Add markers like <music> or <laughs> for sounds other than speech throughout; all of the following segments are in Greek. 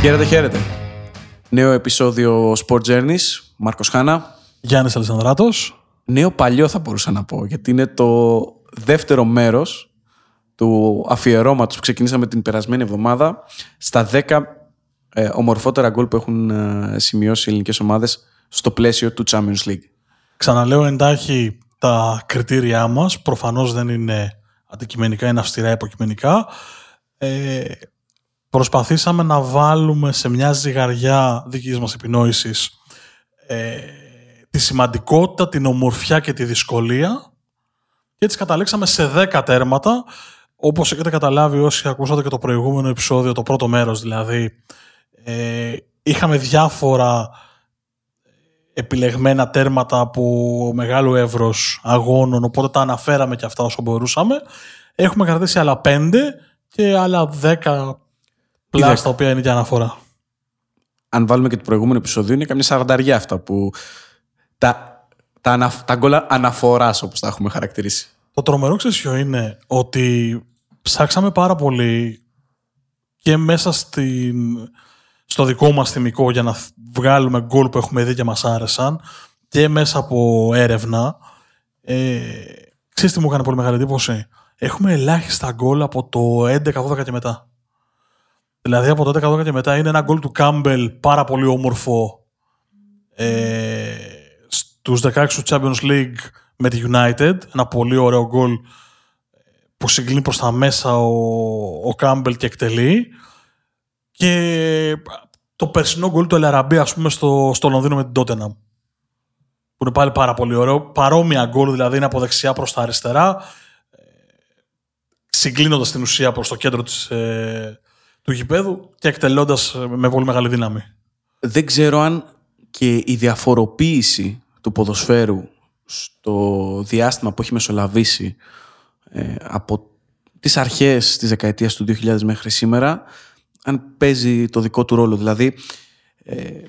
Χαίρετε, χαίρετε. Νέο επεισόδιο Sport Journeys. Μάρκος Χάνα. Γιάννης Αλεσανδράτος. Νέο παλιό θα μπορούσα να πω, γιατί είναι το δεύτερο μέρος του αφιερώματος που ξεκινήσαμε την περασμένη εβδομάδα στα 10 ε, ομορφότερα γκολ που έχουν ε, σημειώσει οι ελληνικές ομάδες στο πλαίσιο του Champions League. Ξαναλέω εντάχει τα κριτήριά μας. Προφανώς δεν είναι αντικειμενικά, είναι αυστηρά υποκειμενικά. Ε, προσπαθήσαμε να βάλουμε σε μια ζυγαριά δικής μας επινόησης ε, τη σημαντικότητα, την ομορφιά και τη δυσκολία και έτσι καταλήξαμε σε 10 τέρματα. Όπως έχετε καταλάβει όσοι ακούσατε και το προηγούμενο επεισόδιο, το πρώτο μέρος δηλαδή ε, είχαμε διάφορα επιλεγμένα τέρματα από μεγάλο εύρος αγώνων οπότε τα αναφέραμε και αυτά όσο μπορούσαμε. Έχουμε κρατήσει άλλα 5 και άλλα 10 πλάστα τα οποία είναι για αναφορά. Αν βάλουμε και το προηγούμενο επεισόδιο, είναι καμιά σαρανταριά αυτά που. τα, τα, ανα, τα γκολ αναφοράς, όπως τα έχουμε χαρακτηρίσει. Το τρομερό ξεσιό είναι; Ότι ψάξαμε πάρα πολύ και μέσα στην, στο δικό μας θυμικό για να βγάλουμε γκολ που έχουμε δει και μας άρεσαν και μέσα από έρευνα. Ε, ξέρεις τι μου έκανε πολύ μεγάλη εντύπωση; Έχουμε ελάχιστα γκολ από το 11-12 και μετά. Δηλαδή από τότε 12 και μετά είναι ένα γκολ του Κάμπελ πάρα πολύ όμορφο ε, στους 16 του Champions League με τη United. Ένα πολύ ωραίο γκολ που συγκλίνει προς τα μέσα ο, ο Κάμπελ και εκτελεί. Και το περσινό γκολ του Ελαραμπή ας πούμε στο, στο Λονδίνο με την Tottenham. Που είναι πάλι πάρα πολύ ωραίο. Παρόμοια γκολ δηλαδή είναι από δεξιά προς τα αριστερά. Συγκλίνοντας την ουσία προς το κέντρο της, ε, του γηπέδου και εκτελώντας με πολύ μεγάλη δύναμη. Δεν ξέρω αν και η διαφοροποίηση του ποδοσφαίρου στο διάστημα που έχει μεσολαβήσει ε, από τις αρχές της δεκαετίας του 2000 μέχρι σήμερα αν παίζει το δικό του ρόλο. Δηλαδή, ε,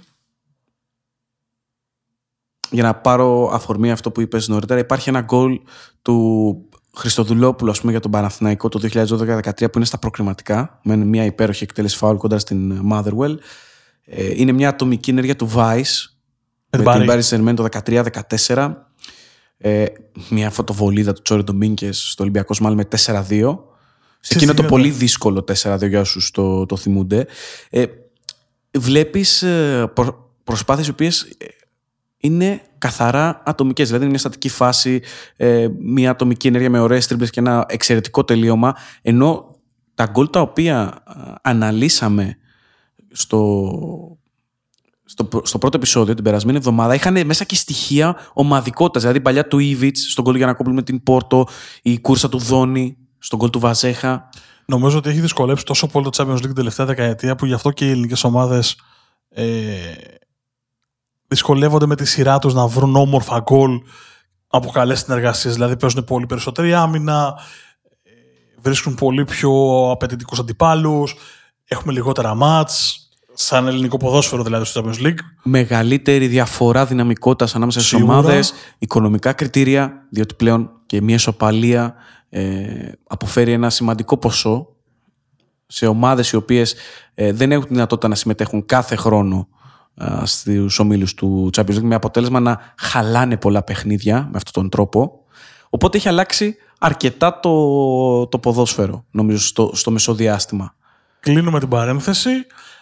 για να πάρω αφορμή αυτό που είπες νωρίτερα, υπάρχει ένα γκολ του Χριστοδουλόπουλο, ας πούμε, για τον Παναθηναϊκό το 2012-2013 που είναι στα προκριματικά, με μια υπέροχη εκτέλεση φάουλ κοντά στην Motherwell. Ε, είναι μια ατομική ενέργεια του Vice με, την Paris Saint το 2013-2014. Ε, μια φωτοβολίδα του Τσόρι Ντομπίνκε στο Ολυμπιακό Μάλλον με 4-2. Σε εκείνο το πολύ δύσκολο 4-2 για όσους το, το θυμούνται. Ε, Βλέπεις ε, προσπάθειες οι οποίες είναι καθαρά ατομικές. Δηλαδή, είναι μια στατική φάση, ε, μια ατομική ενέργεια με ωραίες τρίπλες και ένα εξαιρετικό τελείωμα. Ενώ τα γκολ τα οποία ε, αναλύσαμε στο, στο, στο πρώτο επεισόδιο την περασμένη εβδομάδα είχαν μέσα και στοιχεία ομαδικότητας. Δηλαδή, μπαλιά του Ίβιτς στον γκολ Γιαννακόπουλου με την Πόρτο, η κούρσα του Δόνη στον γκολ του Βαζέχα. Νομίζω ότι έχει δυσκολέψει τόσο πολύ το Champions League την τελευταία δεκαετία που γι' αυτό και οι ελληνικές ομάδες ε, δυσκολεύονται με τη σειρά τους να βρουν όμορφα γκολ από καλές συνεργασίες. Δηλαδή παίζουν πολύ περισσότερη άμυνα, ε, βρίσκουν πολύ πιο απαιτητικούς αντιπάλους, έχουμε λιγότερα μάτς. Σαν ελληνικό ποδόσφαιρο δηλαδή στο Champions League. Μεγαλύτερη διαφορά δυναμικότητας ανάμεσα στις ομάδες, οικονομικά κριτήρια, διότι πλέον και μια ισοπαλία ε, αποφέρει ένα σημαντικό ποσό σε ομάδες οι οποίες ε, δεν έχουν τη δυνατότητα να συμμετέχουν κάθε χρόνο στους ομίλους του Champions League με αποτέλεσμα να χαλάνε πολλά παιχνίδια με αυτόν τον τρόπο. Οπότε έχει αλλάξει αρκετά το, το ποδόσφαιρο, νομίζω, στο, στο μεσοδιάστημα. Κλείνουμε την παρένθεση,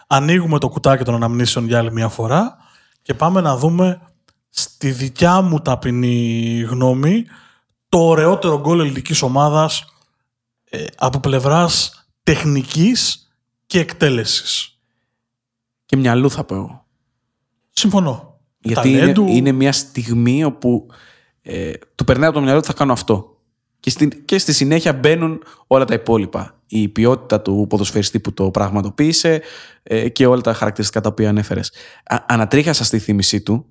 ανοίγουμε το κουτάκι των αναμνήσεων για άλλη μια φορά και πάμε να δούμε στη δικιά μου ταπεινή γνώμη το ωραιότερο γκολ ελληνικής ομάδας ε, από πλευράς τεχνικής και εκτέλεσης. Και μυαλού θα πω εγώ. Συμφωνώ. Γιατί είναι, είναι, μια στιγμή όπου ε, του περνάει από το μυαλό ότι θα κάνω αυτό. Και στη, και στη συνέχεια μπαίνουν όλα τα υπόλοιπα. Η ποιότητα του ποδοσφαιριστή που το πραγματοποίησε ε, και όλα τα χαρακτηριστικά τα οποία ανέφερες. Ανατρίχασα στη θύμησή του,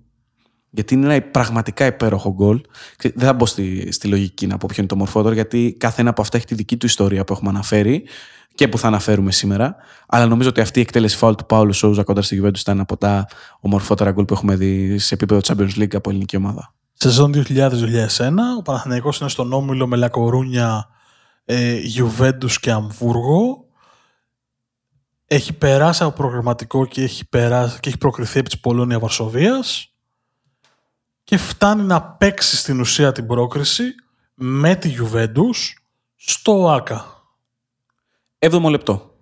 γιατί είναι ένα πραγματικά υπέροχο γκολ. Δεν θα μπω στη, στη λογική να πω ποιο είναι το μορφότερο, γιατί κάθε ένα από αυτά έχει τη δική του ιστορία που έχουμε αναφέρει και που θα αναφέρουμε σήμερα. Αλλά νομίζω ότι αυτή η εκτέλεση φάουλ του Πάουλου Σόουζα κοντά στη Juventus ήταν από τα ομορφότερα γκολ που έχουμε δει σε επίπεδο Champions League από ελληνική ομάδα. Σεζόν 2000-2001, ο Παναθηναϊκός είναι στον όμιλο με Λακορούνια, ε, Juventus και Αμβούργο. έχει περάσει από προγραμματικό και έχει, περάσει, και έχει προκριθεί επί της Πολώνια Βαρσοβίας και φτάνει να παίξει στην ουσία την πρόκριση με τη Juventus στο ΆΚΑ. Έβδομο λεπτό.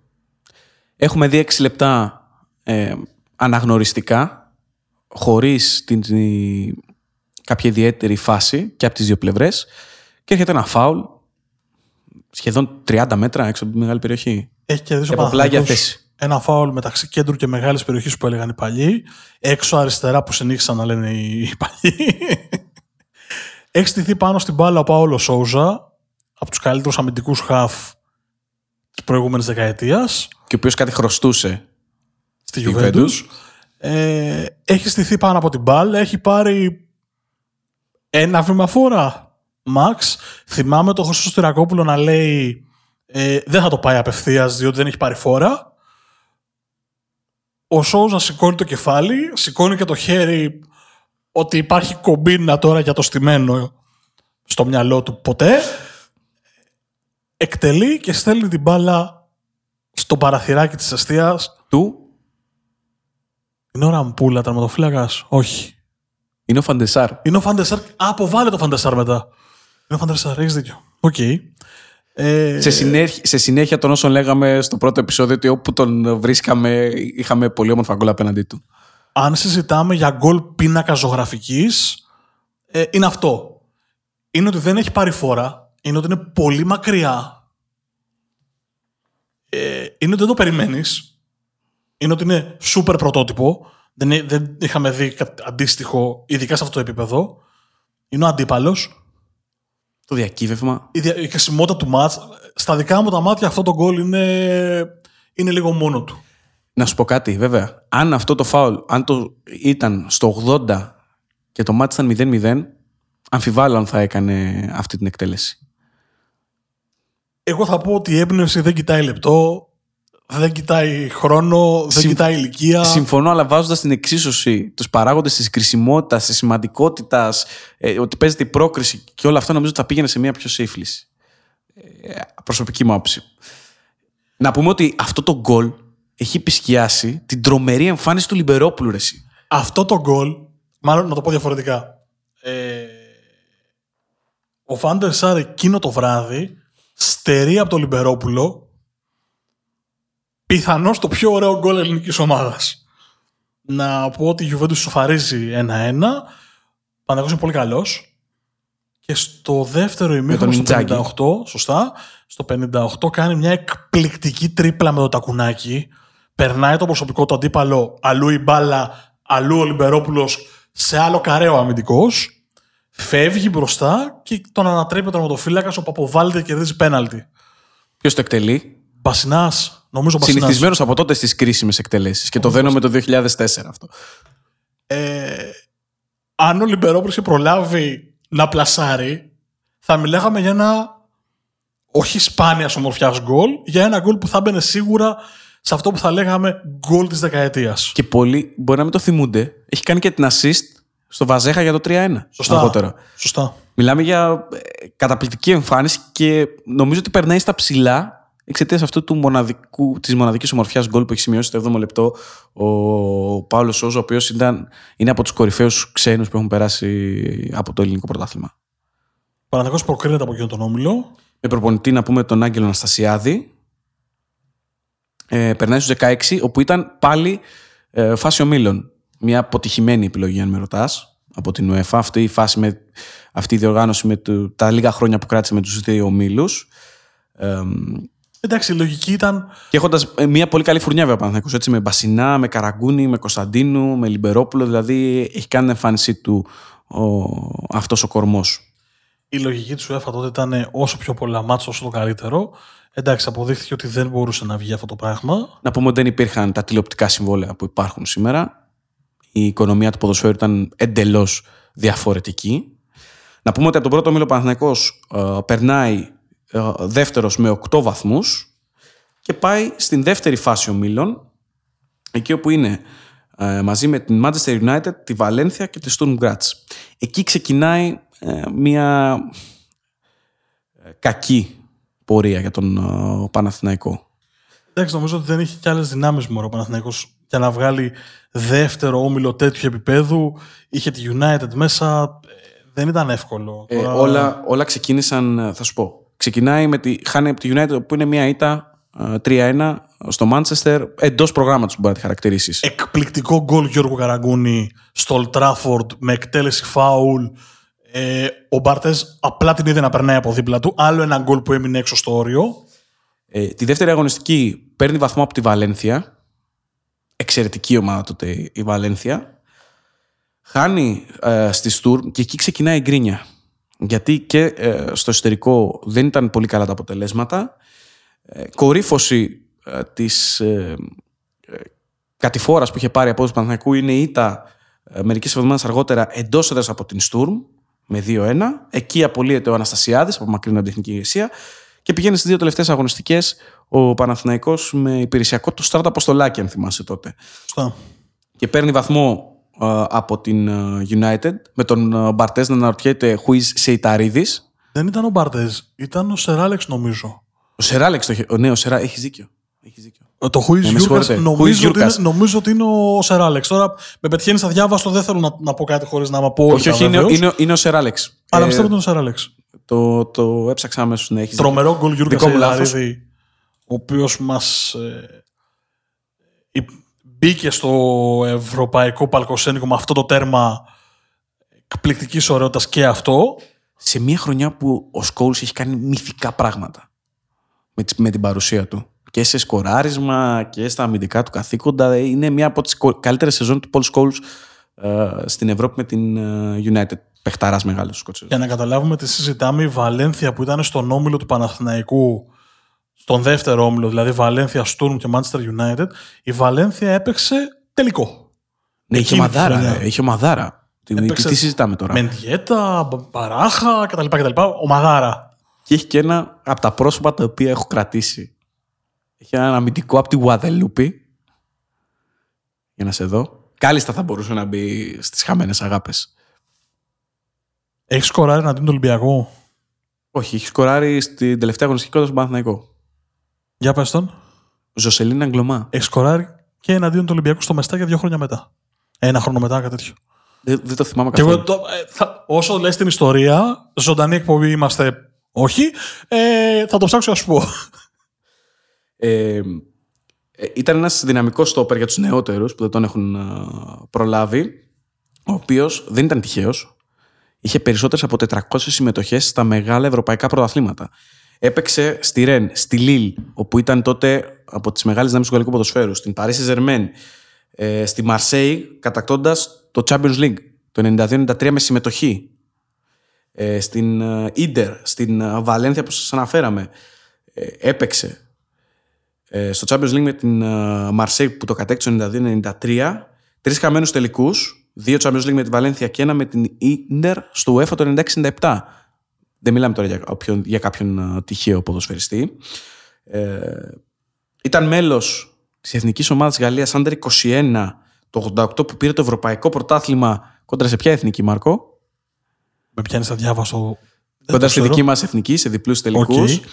Έχουμε δει 6 λεπτά ε, αναγνωριστικά, χωρίς την, κάποια ιδιαίτερη φάση και από τις δύο πλευρές και έρχεται ένα φάουλ σχεδόν 30 μέτρα έξω από τη μεγάλη περιοχή. Έχει κερδίσει Και ο από πλάγια Παναθηναϊκός θέση. Ένα φάουλ μεταξύ κέντρου και μεγάλης περιοχής που έλεγαν οι παλιοί. Έξω αριστερά που συνήθισαν να λένε οι παλιοί. <laughs> Έχει στηθεί πάνω στην μπάλα ο Πάολο Σόουζα, από τους καλύτερους αμυντικούς χαφ της προηγούμενης δεκαετίας. Και ο οποίος κάτι χρωστούσε. στη Στη Juventus. Juventus. Ε, έχει στηθεί πάνω από την μπάλα, έχει πάρει ένα βήμα φόρα. Μαξ, θυμάμαι το Χρυσό Στυρακόπουλο να λέει ε, δεν θα το πάει απευθείας διότι δεν έχει πάρει φόρα. Ο Σόουζα σηκώνει το κεφάλι, σηκώνει και το χέρι ότι υπάρχει κομπίνα τώρα για το στημένο στο μυαλό του ποτέ. Εκτελεί και στέλνει την μπάλα στο παραθυράκι της εστίας Του είναι ο Ραμπούλα, τερματοφύλακας; Όχι. είναι ο Φαντεσάρ. Είναι ο Φαν ντερ Σαρ. Α, αποβάλλε το Φαν ντερ Σαρ μετά. Είναι ο Φαν ντερ Σαρ, έχεις δίκιο. Οκ. Ε, Σε, συνέχεια, σε συνέχεια των όσων λέγαμε στο πρώτο επεισόδιο ότι όπου τον βρίσκαμε είχαμε πολύ όμορφα γκολ απέναντί του. αν συζητάμε για γκολ πίνακα ζωγραφικής, ε, είναι αυτό. Είναι ότι δεν έχει πάρει φόρα. Είναι ότι είναι πολύ μακριά. Ε, είναι ότι δεν το περιμένεις. Είναι ότι είναι σούπερ πρωτότυπο. Δεν, ε- δεν είχαμε δει κάτι αντίστοιχο, ειδικά σε αυτό το επίπεδο. Είναι ο αντίπαλος. Το διακύβευμα. η, δια- η χρησιμότητα του μάτς, στα δικά μου τα μάτια αυτό το γκολ είναι, είναι λίγο μόνο του. Να σου πω κάτι, βέβαια. Αν αυτό το φάουλ, αν το ήταν στο 80 και το μάτι ήταν 0-0, αμφιβάλλω αν θα έκανε αυτή την εκτέλεση. Εγώ θα πω ότι η έμπνευση δεν κοιτάει λεπτό, δεν κοιτάει χρόνο, δεν Συμ- κοιτάει ηλικία. Συμφωνώ, αλλά βάζοντας την εξίσωση τους παράγοντες της κρισιμότητας, της σημαντικότητας, ε, ότι παίζεται η πρόκριση και όλα αυτά, νομίζω ότι θα πήγαινε σε μια πιο safe λύση. Ε, προσωπική μου άποψη. Να πούμε ότι αυτό το γκολ έχει επισκιάσει την τρομερή εμφάνιση του Λιμπερόπουλου, ρε εσύ. Αυτό το γκολ, μάλλον να το πω διαφορετικά. Ε, ο Φάντερ Σάρ εκείνο το βράδυ στερεί από το Λιμπερόπουλο πιθανώς το πιο ωραίο γκολ ελληνικής ομάδας. Να πω ότι η Juventus σοφαρίζει 1-1. Ο Παναγός είναι πολύ καλός. Και στο δεύτερο ημίχρονο, τον στο Ιντζάκη. 58, σωστά, στο 58 κάνει μια εκπληκτική τρίπλα με το τακουνάκι. Περνάει το προσωπικό του αντίπαλο, αλλού η μπάλα, αλλού ο Λιμπερόπουλος, σε άλλο καρέο αμυντικός. Φεύγει μπροστά και τον ανατρέπει ο τερματοφύλακας, όπου αποβάλλεται και κερδίζει πέναλτι. Ποιος το εκτελεί; Μπασινάς, νομίζω Μπασινά. Συνηθισμένος από τότε στις κρίσιμες εκτελέσεις. Και το δένω με το 2004 αυτό. Ε, αν ο Λιμπερόπουλος είχε προλάβει να πλασάρει, θα μιλάγαμε για ένα όχι σπάνια ομορφιάς γκολ, για ένα γκολ που θα μπαινε σίγουρα σε αυτό που θα λέγαμε γκολ της δεκαετίας. Και πολλοί μπορεί να μην το θυμούνται. Έχει κάνει και την assist στο Βαζέχα για το 3-1. Σωστά. Αργότερα. Σωστά. Μιλάμε για ε, καταπληκτική εμφάνιση και νομίζω ότι περνάει στα ψηλά εξαιτίας αυτού του μοναδικού, της μοναδικής ομορφιάς γκολ που έχει σημειώσει στο 7ο λεπτό ο Παύλος Σόζο, ο οποίος είναι από τους κορυφαίους ξένους που έχουν περάσει από το ελληνικό πρωτάθλημα. Ο Παναθηναϊκός προκρίνεται από εκείνον τον όμιλο. Με προπονητή να πούμε τον Άγγελο Αναστασιάδη. Ε, περνάει στους 16, όπου ήταν πάλι ε, φάση ομίλων. Μια αποτυχημένη επιλογή, αν με ρωτάς, από την UEFA. Αυτή η, φάση με, αυτή η διοργάνωση με το- τα λίγα χρόνια που κράτησε με τους δύο ομίλους. Ε, Εντάξει, η λογική ήταν και έχοντας μια πολύ καλή φουρνιά, βέβαια, Παναθηναϊκός, έτσι, με Μπασινά, με Καραγκούνη, με Κωνσταντίνου, με Λιμπερόπουλο. Δηλαδή έχει κάνει την εμφάνισή του ο, αυτός ο κορμός. η λογική του UEFA τότε ήταν όσο πιο πολλά μάτσα, όσο το καλύτερο. Εντάξει, αποδείχθηκε ότι δεν μπορούσε να βγει αυτό το πράγμα. Να πούμε ότι δεν υπήρχαν τα τηλεοπτικά συμβόλαια που υπάρχουν σήμερα. Η οικονομία του ποδοσφαίρου ήταν εντελώς διαφορετική. Να πούμε ότι από τον πρώτο μήλο Παναθηναϊκός ε, περνάει ε, δεύτερος με 8 βαθμούς και πάει στην δεύτερη φάση ομίλων, εκεί όπου είναι ε, μαζί με την Manchester United, τη Βαλένθια και τη Sturm Graz. Εκεί ξεκινάει ε, μια ε, κακή πορεία για τον ε, Παναθηναϊκό. Εντάξει, νομίζω ότι δεν είχε και άλλες δυνάμεις μου ο Παναθηναϊκός για να βγάλει δεύτερο όμιλο τέτοιου επίπεδου. Είχε τη United μέσα. Ε, Δεν ήταν εύκολο. Ε, Τώρα- όλα, όλα ξεκίνησαν, ε, θα σου πω. Ξεκινάει με τη, χάνει από τη United που είναι μια ήττα ε, 3-1 στο Manchester εντός προγράμματος που μπορεί να τη χαρακτηρίσεις. Εκπληκτικό γκολ Γιώργου Καραγκούνη στο Old Trafford με εκτέλεση φάουλ. Ε, ο Μπαρτέ απλά την είδε να περνάει από δίπλα του. Άλλο ένα γκολ που έμεινε έξω στο όριο. Ε, τη δεύτερη αγωνιστική παίρνει βαθμό από τη Βαλένθια. Εξαιρετική ομάδα τότε η Βαλένθια. Χάνει ε, στη Στουρμ και εκεί ξεκινάει η γκρίνια. Γιατί και ε, στο εσωτερικό δεν ήταν πολύ καλά τα αποτελέσματα. Ε, κορύφωση ε, της ε, ε, κατηφόρας που είχε πάρει από του Παναθηναϊκού είναι η ήττα ε, μερικές εβδομάδες αργότερα εντός έδρας από την Στουρμ με 2-1. Εκεί απολύεται ο Αναστασιάδης από μακρινή τεχνική ηγεσία και πηγαίνει στις δύο τελευταίες αγωνιστικές ο Παναθηναϊκός με υπηρεσιακό το Στράτα Αποστολάκη, αν θυμάσαι τότε. Σωστά. Και παίρνει βαθμό ε, από την ε, United με τον ε, Μπαρτές να αναρωτιέται Χουίζ Σεϊταρίδης. Δεν ήταν ο Μπαρτέ, ήταν ο Σεράλεξ νομίζω. Ο Σεράλεξ το είχε. ο- Ναι, ο Σερά, έχεις δίκιο. Έχεις δίκιο. Ε, Το Χουίζ Ναι, με Γιούρκας συγχωρείτε. νομίζω, Χουίζ ότι είναι- Γιούρκας. νομίζω ότι είναι ο Σεράλεξ. Τώρα με πετυχαίνει στα διάβαστο, δεν θέλω να, να πω κάτι χωρίς να πω. όχι, όχι, είναι, είναι, είναι ο Σεράλεξ. Αλλά Ε, πιστεύω ότι είναι ο Σεράλεξ. το, το έψαξα αμέσως να έχεις Τρομερό γκολ Γιώργο Δικό μου λάθος. Σεραλίδη, ο οποίος μας μπήκε στο ευρωπαϊκό παλκοσένικο με αυτό το τέρμα εκπληκτικής ωραιότητας και αυτό. σε μια χρονιά που ο Σκόλς έχει κάνει μυθικά πράγματα με, τις- με την παρουσία του. Και σε σκοράρισμα και στα αμυντικά του καθήκοντα. Είναι μια από τις καλύτερες σεζόν του Paul Scholes ε, στην Ευρώπη με την ε, United. Πεχταράς μεγάλος Σκοτσέζος. Για να καταλάβουμε τι συζητάμε, η Βαλένθια που ήταν στον όμιλο του Παναθηναϊκού, στον δεύτερο όμιλο, δηλαδή Βαλένθια, Στουρμ και Manchester United, η Βαλένθια έπαιξε τελικό. Ναι, είχε εκείνη τη ομαδάρα. χρονιά. ρε, Είχε ομαδάρα. Τι, Έπαιξε- τι συζητάμε τώρα; Μεντιέτα, Μπα- Μπαράχα κτλ. κτλ. Ομαδάρα. Και έχει και ένα από τα πρόσωπα τα οποία έχω κρατήσει. Έχει ένα αμυντικό από τη Γουαδελούπη. Για να σε δω. Κάλλιστα θα μπορούσε να μπει στις χαμένες αγάπες. Έχεις σκοράρει εναντίον του Ολυμπιακού; Όχι, έχει σκοράρει στην τελευταία αγωνιστική κόντρα στον Παναθηναϊκό. Για πες τον. Ζωσελίνα Αγγλωμά. Έχεις σκοράρει και εναντίον του Ολυμπιακού στο Μεστά δύο χρόνια μετά. Ένα χρόνο μετά, κάτι τέτοιο. Δεν, δεν το θυμάμαι Και καθόλου. εγώ, το, ε, θα- όσο λες την ιστορία, ζωντανή εκπομπή είμαστε όχι, ε, θα το ψάξω να σου πω. Ε, ε, ήταν ένας δυναμικός στόπερ για τους νεότερους που δεν τον έχουν α, προλάβει, ο οποίος δεν ήταν τυχαίος. Είχε περισσότερες από 400 συμμετοχές στα μεγάλα ευρωπαϊκά πρωταθλήματα. Έπαιξε στη Ρεν, στη Λίλ, όπου ήταν τότε από τις μεγάλες δυνάμεις του γαλλικού ποδοσφαίρου, στην Paris Saint-Germain, ε, στη Μαρσέη, κατακτώντας το Champions League το 92-93 με συμμετοχή. Ε, στην ε, Ίντερ, στην ε, Βαλένθια που σας αναφέραμε. Ε, έπαιξε ε, στο Champions League με την Μαρσέη που το κατέκτησε το 92-93. Τρεις χαμένους τελικούς, δύο Champions League με τη Βαλένθια και ένα με την Ίντερ στο UEFA το 96-97. Δεν μιλάμε τώρα για, όποιον, για κάποιον α, τυχαίο ποδοσφαιριστή. Ε, ήταν μέλος της Εθνικής Ομάδας Γαλλίας Under 21 το 88 που πήρε το Ευρωπαϊκό Πρωτάθλημα κόντρα σε ποια εθνική, Μάρκο; Με πιάνεις αδιάβαστο. Κόντρα στη δική μας εθνική, σε διπλούς τελικούς. Οκ.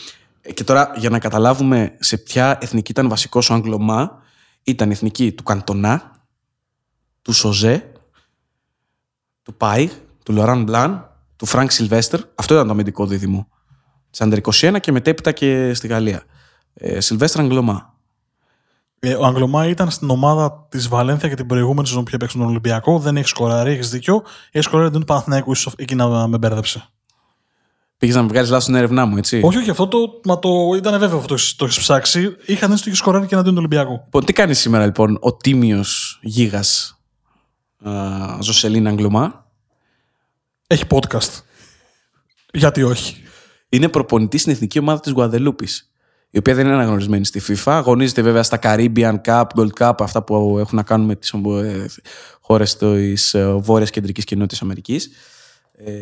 Και τώρα, για να καταλάβουμε σε ποια εθνική ήταν βασικός ο Αγγλωμά, ήταν η εθνική του Καντονά, του Σοζέ, του Πάι, του Λοράν Μπλάν, του Φρανκ Σιλβέστερ. Αυτό ήταν το αμυντικό δίδυμο. Της Under 21 και μετέπειτα και στη Γαλλία. Ε, Σιλβέστερ Αγγλωμά. Ε, ο Αγγλωμά ήταν στην ομάδα της Βαλένθια και την προηγούμενη σεζόν που είχε παίξει τον Ολυμπιακό. Δεν έχει σκοράρει, έχεις δίκιο. Έχει σκοράρει εναντίον του Παναθηναϊκού, ίσως εκεί να με μπέρδεψε. Πήγες να με βγάλεις λάθος στην έρευνά μου, έτσι. Όχι, όχι, αυτό το, μα το ήταν βέβαιο αυτό το έχεις ψάξει. Είχα δει ότι είχε σκοράρει και εναντίον του Ολυμπιακού. Λοιπόν, τι κάνεις σήμερα λοιπόν ο τίμιος γίγας Ζωσελίν Αγγλωμά. Έχει podcast. Γιατί όχι; είναι προπονητής στην εθνική ομάδα της Γουαδελούπης. Η οποία δεν είναι αναγνωρισμένη στη FIFA. Αγωνίζεται βέβαια στα Caribbean Cup, Gold Cup, αυτά που έχουν να κάνουν με τις χώρες της βόρειας κεντρικής και νότια Αμερικής. Ε,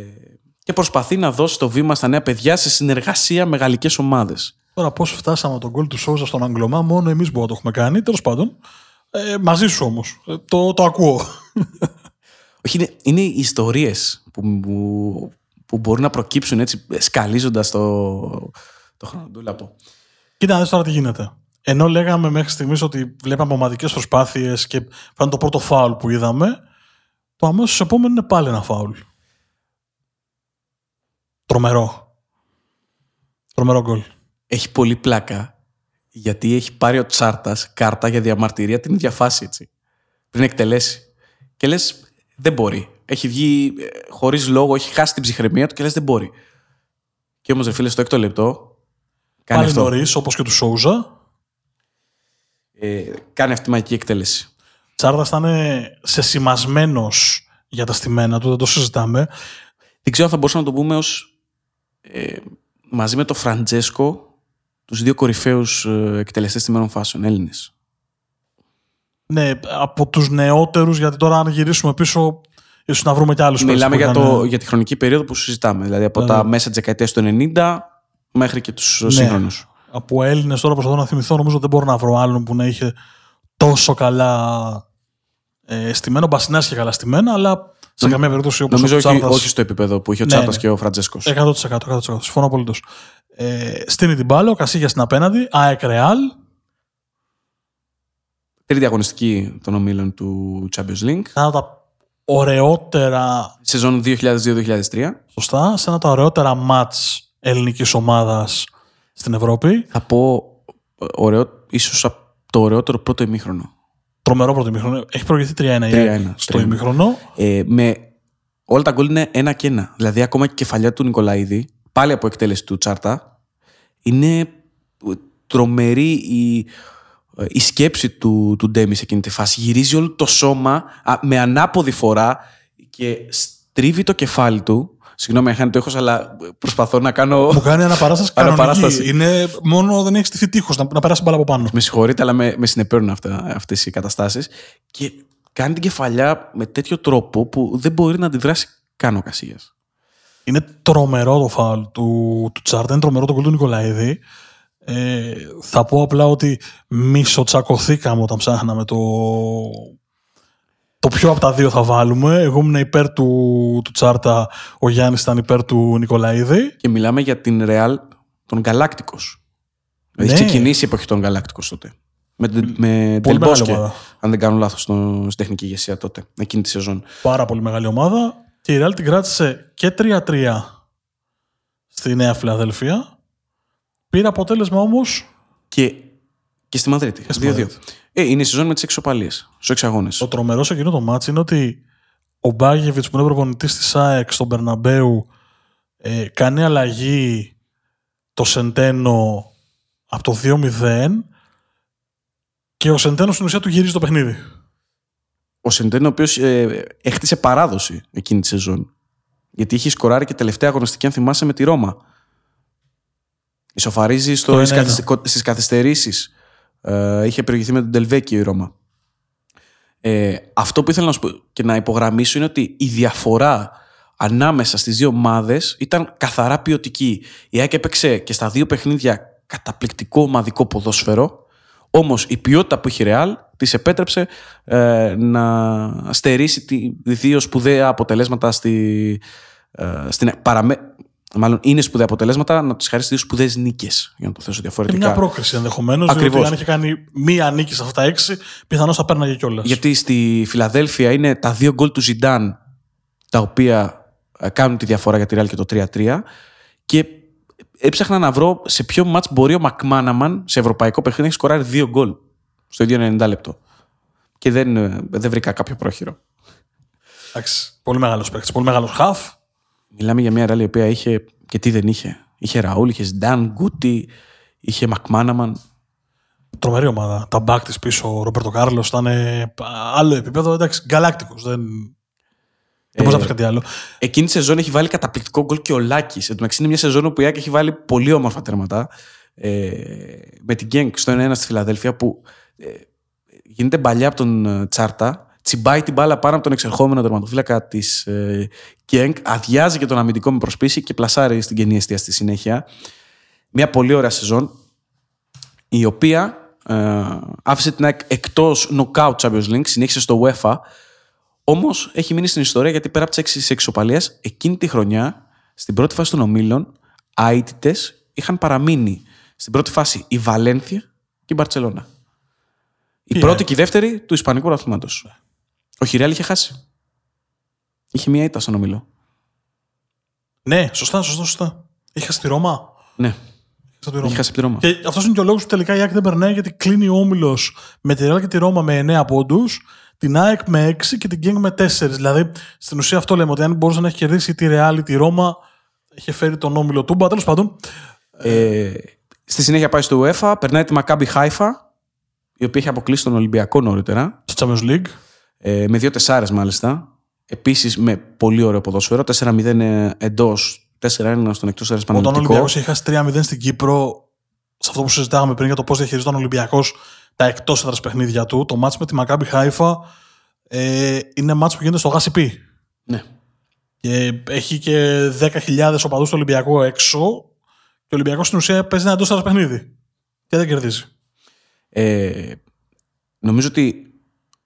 και προσπαθεί να δώσει το βήμα στα νέα παιδιά σε συνεργασία με γαλλικές ομάδες. Τώρα πώς φτάσαμε τον γκολ του Σόουζα στον Αγγλωμά, μόνο εμείς μπορούμε να το έχουμε κάνει. Τέλος πάντων. Ε, μαζί σου όμως. το, το ακούω. Όχι, είναι, είναι οι ιστορίες που, που, που μπορούν να προκύψουν έτσι σκαλίζοντας το, το χρονοτούλαπο. Κοίτα να δεις τώρα τι γίνεται. ενώ λέγαμε μέχρι στιγμής ότι βλέπαμε ομαδικές προσπάθειες και ήταν το πρώτο φάουλ που είδαμε, το αμέσως επόμενο είναι πάλι ένα φάουλ. Τρομερό. Τρομερό γκολ. Έχει πολύ πλάκα γιατί έχει πάρει ο Τσάρτας κάρτα για διαμαρτυρία την ίδια φάση έτσι. Πριν εκτελέσει. Και λες, δεν μπορεί. Έχει βγει χωρίς λόγο, έχει χάσει την ψυχραιμία του και λες, δεν μπορεί. Και όμως, ρε φίλε, στο έκτο λεπτό. Κάνει Πάλι νωρίς, όπως και του Σόουζα. Ε, κάνει αυτή τη μαγική εκτέλεση. Τσάρτα ήταν σε σημασμένος για τα στημένα του, δεν το συζητάμε. Δεν ξέρω αν θα μπορούσαμε να το πούμε ως ε, μαζί με το Φραντζέσκο τους δύο κορυφαίους ε, εκτελεστές στιμένων φάσεων Έλληνες. Ναι, από τους νεότερους, γιατί τώρα αν γυρίσουμε πίσω, ίσως να βρούμε κι άλλους Μιλάμε για, το, για τη χρονική περίοδο που συζητάμε. Δηλαδή από τα μέσα της δεκαετίας του 90 μέχρι και τους ναι. σύγχρονους. Από Έλληνες τώρα προσπαθώ να θυμηθώ, νομίζω δεν μπορώ να βρω άλλον που να είχε τόσο καλά ε, στημένο. Μπασινάς είχε καλά στημένα, αλλά σε καμία περίπτωση όπως Νομίζω όχι, όχι στο επίπεδο που είχε ο ναι, Τσάρτας ναι. και ο Φραντζέσκος. 100%, 100%, 100%. Συμφωνώ απολύτως. Ε, στείνει την μπάλα, ο Κασίγιας στην απέναντι, ΑΕΚ Ρεάλ. Τρίτη αγωνιστική των ομίλων του Champions League. Ένα τα ωραιότερα. Σεζόν 2002-2003. Σωστά. Σε ένα τα ωραιότερα μάτς ελληνικής ομάδας στην Ευρώπη. Θα πω ωραίο, ίσως το ωραιότερο πρώτο ημίχρονο. Τρομερό πρώτο ημίχρονο. Έχει προηγηθεί 3-1, στο ημίχρονο. Ε, με όλα τα γκολ είναι ένα και ένα. Δηλαδή, ακόμα και η κεφαλιά του Νικολαίδη, πάλι από εκτέλεση του Τσάρτα, είναι τρομερή η, η σκέψη του, του Ντέμι σε εκείνη τη φάση. Γυρίζει όλο το σώμα με ανάποδη φορά και στρίβει το κεφάλι του Συγγνώμη, χάνει το ήχος, αλλά προσπαθώ να κάνω. Μου κάνει <laughs> αναπαράσταση κανονική. Είναι μόνο δεν έχεις στηθεί τείχος να, να περάσει μπάλα από πάνω. Με συγχωρείτε, αλλά με, με συνεπέρνουν αυτές οι καταστάσεις. Και κάνει την κεφαλιά με τέτοιο τρόπο που δεν μπορεί να αντιδράσει καν ο Κασίγια. Είναι τρομερό το φάουλ του, του Τσάρτα, είναι τρομερό το κολ του Νικολαίδη. Ε, θα πω απλά ότι μισοτσακωθήκαμε όταν ψάχναμε το, το πιο από τα δύο θα βάλουμε. Εγώ ήμουν υπέρ του, του Τσάρτα, ο Γιάννης ήταν υπέρ του Νικολαίδη. Και μιλάμε για την Ρεάλ των Γκαλάκτικο. Ναι. Έχει ξεκινήσει η εποχή των Γκαλάκτικο τότε. Με, με Τελμπόσκε, αν δεν κάνω λάθος, στην τεχνική ηγεσία τότε, εκείνη τη σεζόν. Πάρα πολύ μεγάλη ομάδα. Και η Ρεάλ την κράτησε και 3-3 στη Νέα Φιλαδέλφια. Πήρε αποτέλεσμα όμως. Και, και στη Μαδρίτη. 2-2. Ε, είναι η σεζόν με τις εξωπαλίε στους εξαγώνε. Το τρομερό σε εκείνο το μάτσο είναι ότι ο Μπάγεβιτς που είναι προπονητής της ΣΑΕΚ στον Περναμπέου ε, κάνει αλλαγή το Σεντένο από το 2-0 και ο Σεντένος στην ουσία του γυρίζει το παιχνίδι. Ο Σεντένο, ο οποίος ε, έχτισε παράδοση εκείνη τη σεζόν. Γιατί είχε σκοράρει και τελευταία αγωνιστική, αν θυμάσαι, με τη Ρώμα. Ισοφαρίζει στις καθυστερήσεις ε, είχε προηγηθεί με τον Τελβέκιο η Ρώμα. Ε, αυτό που ήθελα να σου πω και να υπογραμμίσω είναι ότι η διαφορά ανάμεσα στις δύο ομάδες ήταν καθαρά ποιοτική. Η ΑΕΚ έπαιξε και στα δύο παιχνίδια καταπληκτικό ομαδικό ποδόσφαιρο, όμως η ποιότητα που είχε η Ρεάλ της επέτρεψε ε, να στερήσει τη δύο σπουδαία αποτελέσματα στη, ε, στην παραμε μάλλον είναι σπουδαία αποτελέσματα, να του χαρίσει δύο σπουδαίες νίκες. Για να το θέσω διαφορετικά. Και μια πρόκριση ενδεχομένως. Διότι αν είχε κάνει μία νίκη σε αυτά τα έξι, πιθανώς θα πέρναγε κιόλας. Γιατί στη Φιλαδέλφια είναι τα δύο γκολ του Ζιντάν τα οποία ε, κάνουν τη διαφορά για τη Ρεάλ και το 3-3. Και έψαχνα να βρω σε ποιο μάτς μπορεί ο Μακμάναμαν σε ευρωπαϊκό παιχνίδι να έχει σκοράρει δύο γκολ στο ίδιο 90 λεπτό. Και δεν, ε, δεν βρήκα κάποιο πρόχειρο. Εντάξει. Πολύ μεγάλος παίκτης. Πολύ μεγάλος χαφ. Μιλάμε για μια ράλη η οποία είχε και τι δεν είχε. Είχε Ραούλ, είχε Νταν, Γκούτι, είχε Μακμάναμαν. Τρομερή ομάδα. Τα μπακ της πίσω, ο Ρομπέρτο Κάρλος ήταν άλλο επίπεδο. Εντάξει, γκαλάκτικο. Δεν, δεν μπορείς να πεις κάτι άλλο. Εκείνη τη σεζόν έχει βάλει καταπληκτικό γκολ και ο Λάκης. Εν τω μεταξύ είναι μια σεζόν που η Άκη έχει βάλει πολύ όμορφα τέρματα. Ε, με την Γκένκ στο 1-1 στη Φιλαδέλφια που ε, γίνεται παλιά από τον ε, Τσάρτα τσιμπάει την μπάλα πάνω από τον εξερχόμενο τερματοφύλακα της ε, Κιέγκ, αδειάζει και τον αμυντικό με προσπίση και πλασάρει στην κενή αιστεία στη συνέχεια. Μια πολύ ωραία σεζόν, η οποία ε, άφησε την ΑΕΚ εκτός knockout Champions League, συνέχισε στο UEFA. Όμως έχει μείνει στην ιστορία γιατί πέρα από τις έξι εξωπαλίε, εκείνη τη χρονιά, στην πρώτη φάση των ομίλων, αίτητες είχαν παραμείνει στην πρώτη φάση η Βαλένθια και η Μπαρσελόνα. Η Τι πρώτη ΑΕΚ; και η δεύτερη του Ισπανικού πρωταθλήματο. Όχι, η Ρεάλ είχε χάσει. Είχε μία ήττα στον ομιλό. Ναι, σωστά, σωστά, σωστά. Είχα στη Ρώμα. Ναι, Είχα στη Ρώμα. είχε χάσει από τη Ρώμα. Και αυτός είναι και ο λόγος που τελικά η ΑΕΚ δεν περνάει γιατί κλείνει ο όμιλος με τη Ρεάλ και τη Ρώμα με 9 πόντους, την ΑΕΚ με 6 και την Γκένγκ με 4. Δηλαδή στην ουσία αυτό λέμε ότι αν μπορούσε να έχει κερδίσει τη Ρεάλ ή τη Ρώμα, είχε φέρει τον όμιλο του. Τέλος πάντων, Ε, στη συνέχεια πάει στο UEFA, περνάει τη Μακάμπι Χάιφα, η οποία είχε αποκλείσει τον Ολυμπιακό νωρίτερα. στο Champions League. Ε, με δύο τεσσάρες μάλιστα. Επίσης με πολύ ωραίο ποδόσφαιρο. 4-0 εντός, 4-1 στον εκτός αέρα Όταν ο Παναγενικό. Ολυμπιακός είχε χάσει 3-0 στην Κύπρο, σε αυτό που συζητάγαμε πριν για το πώς διαχειριζόταν ο Ολυμπιακός τα εκτός έδρας παιχνίδια του, το μάτς με τη Μακάμπι Χάιφα ε, είναι μάτς που γίνεται στο ΓΑΣΥΠΗ. Ναι. Και έχει και 10.000 οπαδούς του Ολυμπιακού έξω. Και ο Ολυμπιακός στην ουσία παίζει ένα εντός έδρας παιχνίδι. Και δεν κερδίζει. Ε, νομίζω ότι